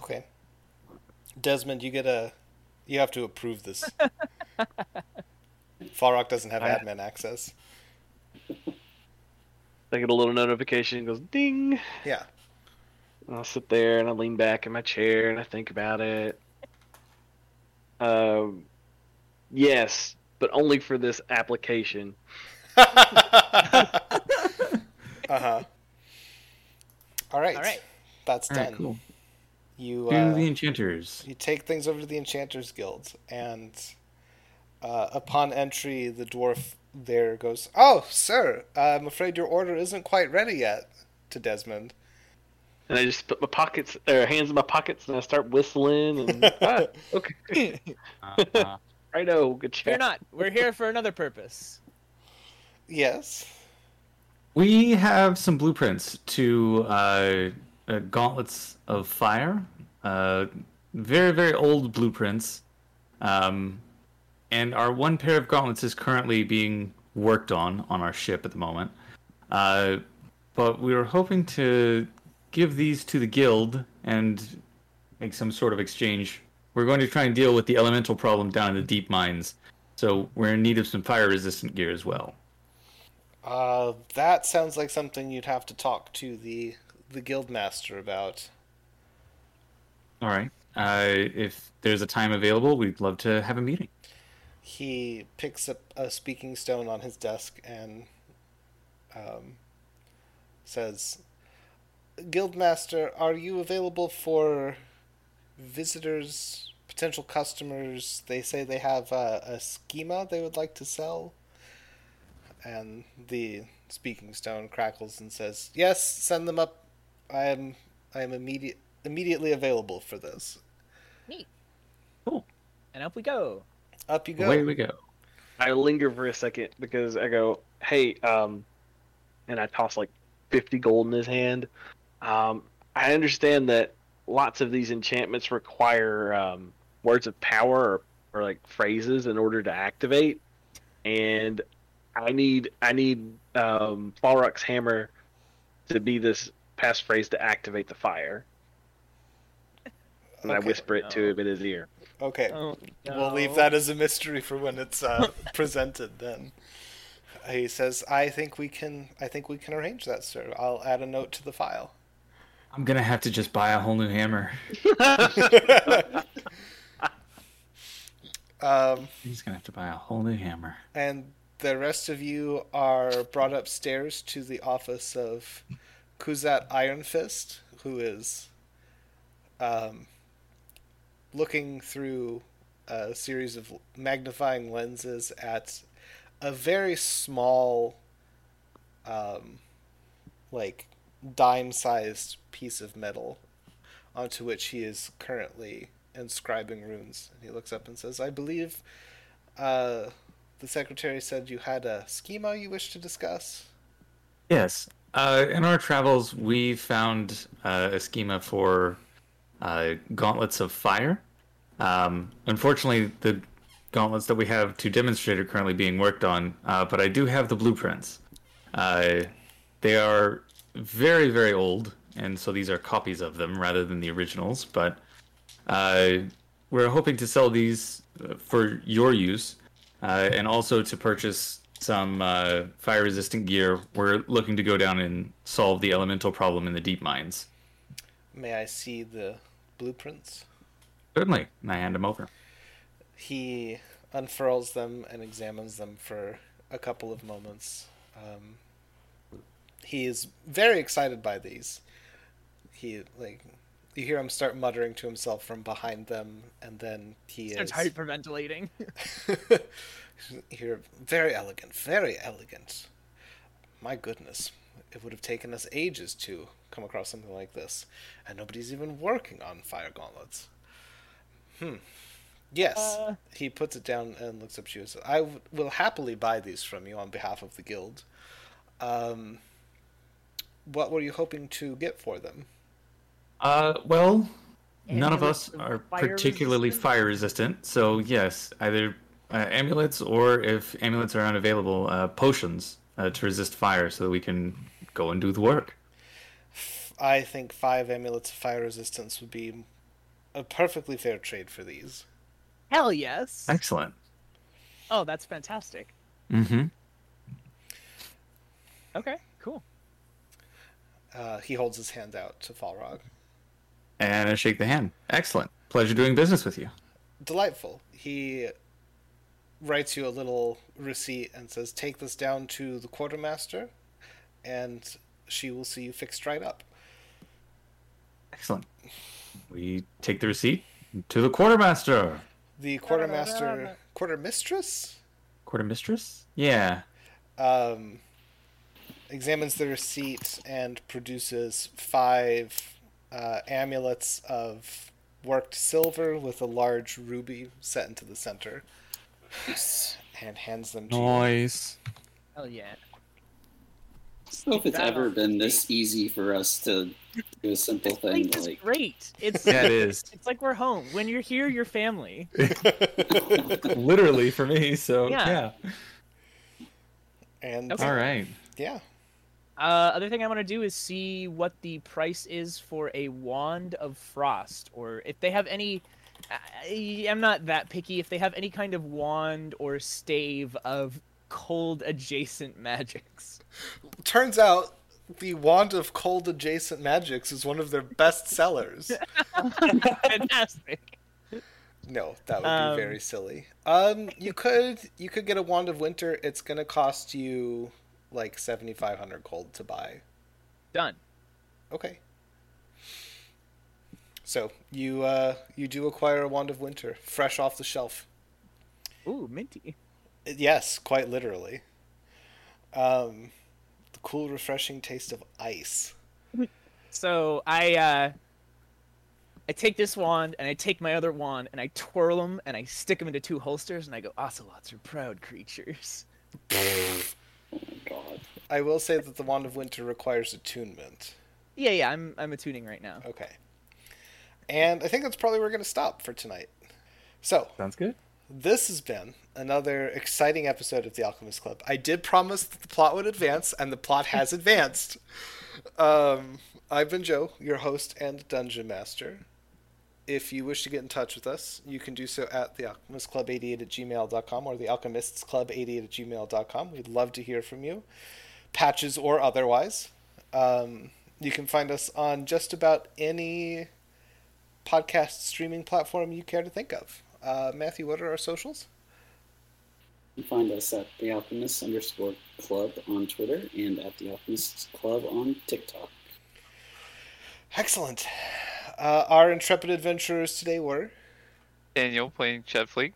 [SPEAKER 1] Okay. Desmond, you get a. You have to approve this. Falrock doesn't have
[SPEAKER 3] I-
[SPEAKER 1] admin access.
[SPEAKER 3] I get a little notification, it goes ding.
[SPEAKER 1] Yeah.
[SPEAKER 3] And I'll sit there and I lean back in my chair and I think about it. Um, yes, but only for this application.
[SPEAKER 1] uh huh. All right.
[SPEAKER 6] All right.
[SPEAKER 1] That's
[SPEAKER 4] All
[SPEAKER 1] done.
[SPEAKER 4] right, cool.
[SPEAKER 1] You
[SPEAKER 4] Do
[SPEAKER 1] uh,
[SPEAKER 4] the enchanters.
[SPEAKER 1] you take things over to the Enchanters Guild, and uh, upon entry, the dwarf there goes, "Oh, sir, I'm afraid your order isn't quite ready yet." To Desmond.
[SPEAKER 3] And I just put my pockets or hands in my pockets and I start whistling and ah, okay.
[SPEAKER 4] Uh,
[SPEAKER 3] Righto, good
[SPEAKER 6] Fear
[SPEAKER 3] chat.
[SPEAKER 6] not. We're here for another purpose.
[SPEAKER 1] Yes.
[SPEAKER 4] we have some blueprints to uh, uh, gauntlets of fire. Uh, very very old blueprints. Um, and our one pair of gauntlets is currently being worked on on our ship at the moment. Uh, but we were hoping to give these to the guild and make some sort of exchange. We're going to try and deal with the elemental problem down in the deep mines, so we're in need of some fire resistant gear as well.
[SPEAKER 1] Uh, that sounds like something you'd have to talk to the the guild master about.
[SPEAKER 4] All right. Uh, if there's a time available, we'd love to have a meeting.
[SPEAKER 1] He picks up a speaking stone on his desk and um, says, "Guildmaster, are you available for visitors, potential customers? They say they have a, a schema they would like to sell." And the speaking stone crackles and says, "Yes, send them up. I am I am immediate immediately available for this. Neat. Cool.
[SPEAKER 6] And up we go.
[SPEAKER 1] Up you go."
[SPEAKER 4] Away we go.
[SPEAKER 3] I linger for a second because I go, hey, um, and I toss like 50 gold in his hand. Um, I understand that lots of these enchantments require um, words of power or or like phrases in order to activate, and I need I need um, Falrock's hammer to be this passphrase to activate the fire. And I whisper it to him in his ear.
[SPEAKER 1] Okay.
[SPEAKER 6] Oh,
[SPEAKER 1] We'll leave that as a mystery for when it's uh, presented. Then he says, "I think we can. I think we can arrange that, sir. I'll add a note to the file."
[SPEAKER 4] I'm gonna have to just buy a whole new hammer.
[SPEAKER 1] Um,
[SPEAKER 4] I'm gonna have to buy a whole new hammer.
[SPEAKER 1] and the rest of you are brought upstairs to the office of Kuzat Iron Fist, who is um, looking through a series of magnifying lenses at a very small, um, like dime-sized piece of metal, onto which he is currently inscribing runes. And he looks up and says, "I believe." Uh, the secretary said you had a schema you wish to discuss.
[SPEAKER 4] Yes. Uh, in our travels, we found uh, a schema for uh, gauntlets of fire. Um, unfortunately, the gauntlets that we have to demonstrate are currently being worked on, uh, but I do have the blueprints. Uh, they are very, very old, and so these are copies of them rather than the originals. But uh, we're hoping to sell these uh, for your use, uh, and also to purchase some uh, fire-resistant gear. We're looking to go down and solve the elemental problem in the deep mines.
[SPEAKER 1] May I see the blueprints?
[SPEAKER 4] Certainly, and I hand them over.
[SPEAKER 1] He unfurls them and examines them for a couple of moments. Um, he is very excited by these. He like you hear him start muttering to himself from behind them, and then he
[SPEAKER 6] Starts
[SPEAKER 1] is
[SPEAKER 6] hyperventilating.
[SPEAKER 1] You're very elegant, very elegant. My goodness, it would have taken us ages to come across something like this, and nobody's even working on fire gauntlets. Hmm. Yes.
[SPEAKER 6] Uh.
[SPEAKER 1] He puts it down and looks up at you. says, I w- will happily buy these from you on behalf of the guild. Um, what were you hoping to get for them?
[SPEAKER 4] Uh, well, none of us are
[SPEAKER 6] fire
[SPEAKER 4] particularly
[SPEAKER 6] resistant?
[SPEAKER 4] fire resistant, so yes, either uh, amulets or if amulets are unavailable, uh, potions uh, to resist fire, so that we can go and do the work.
[SPEAKER 1] I think five amulets of fire resistance would be a perfectly fair trade for these.
[SPEAKER 6] Hell yes.
[SPEAKER 4] Excellent.
[SPEAKER 6] Oh, that's fantastic.
[SPEAKER 4] Mm-hmm.
[SPEAKER 6] Okay, cool.
[SPEAKER 1] Uh, he holds his hand out to Falrock.
[SPEAKER 4] And I shake the hand. Excellent. Pleasure doing business with you.
[SPEAKER 1] delightful. He writes you a little receipt and says, "Take this down to the quartermaster, and she will see you fixed right up."
[SPEAKER 4] Excellent. We take the receipt to the quartermaster.
[SPEAKER 1] The quartermaster, quartermistress,
[SPEAKER 4] Quartermistress? Yeah.
[SPEAKER 1] um, examines the receipt and produces five uh, amulets of worked silver with a large ruby set into the center,
[SPEAKER 5] Yes.
[SPEAKER 1] and hands them to you.
[SPEAKER 4] Nice.
[SPEAKER 6] Hell yeah.
[SPEAKER 5] I don't know if it's
[SPEAKER 6] That
[SPEAKER 5] ever been this easy for us to do a simple
[SPEAKER 6] This
[SPEAKER 5] thing
[SPEAKER 6] place is
[SPEAKER 5] like
[SPEAKER 6] great. It's
[SPEAKER 4] Yeah, it is.
[SPEAKER 6] It's like we're home. When you're here, you're family.
[SPEAKER 4] Literally for me, so
[SPEAKER 6] Yeah.
[SPEAKER 1] And
[SPEAKER 6] Okay.
[SPEAKER 4] All right.
[SPEAKER 1] yeah,
[SPEAKER 6] Uh, other thing I want to do is see what the price is for a wand of frost, or if they have any. I, I'm not that picky. If they have any kind of wand or stave of cold adjacent magics.
[SPEAKER 1] turns out the wand of cold adjacent magics is one of their best sellers.
[SPEAKER 6] Fantastic.
[SPEAKER 1] no, that would
[SPEAKER 6] Um,
[SPEAKER 1] be very silly. Um, you could you could get a wand of winter. It's gonna cost you like seventy five hundred gold to buy.
[SPEAKER 6] Done.
[SPEAKER 1] Okay. So you uh you do acquire a wand of winter, fresh off the shelf.
[SPEAKER 6] Ooh, minty.
[SPEAKER 1] Yes, quite literally. Um, the cool, refreshing taste of ice.
[SPEAKER 6] So I uh I take this wand and I take my other wand and I twirl them and I stick them into two holsters and I go, Ocelots are proud creatures.
[SPEAKER 5] oh god.
[SPEAKER 1] I will say that the wand of winter requires attunement.
[SPEAKER 6] Yeah, yeah, I'm I'm attuning right now.
[SPEAKER 1] Okay. And I think that's probably where we're going to stop for tonight. So,
[SPEAKER 4] Sounds good.
[SPEAKER 1] this has been another exciting episode of the Alchemist Club. I did promise that the plot would advance, and the plot has advanced. Um, I've been Joe, your host and dungeon master. If you wish to get in touch with us, you can do so at the Alchemist Club 88 at gmail.com or the Alchemists Club 88 at gmail.com. We'd love to hear from you, patches or otherwise. Um, you can find us on just about any podcast streaming platform you care to think of. Uh, Matthew, what are our socials?
[SPEAKER 5] You can find us at the Alchemists underscore club on Twitter and at the Alchemists Club on TikTok.
[SPEAKER 1] Excellent. Uh, our intrepid adventurers today were
[SPEAKER 2] Daniel playing Ched Fleek.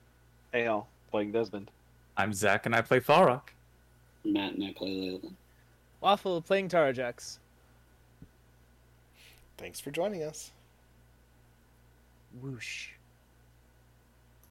[SPEAKER 3] Ale playing Desmond.
[SPEAKER 4] I'm Zach, and I play Falrock.
[SPEAKER 5] Matt and I play Leyland.
[SPEAKER 6] Waffle playing Terrajax.
[SPEAKER 1] thanks for joining us.
[SPEAKER 6] Whoosh.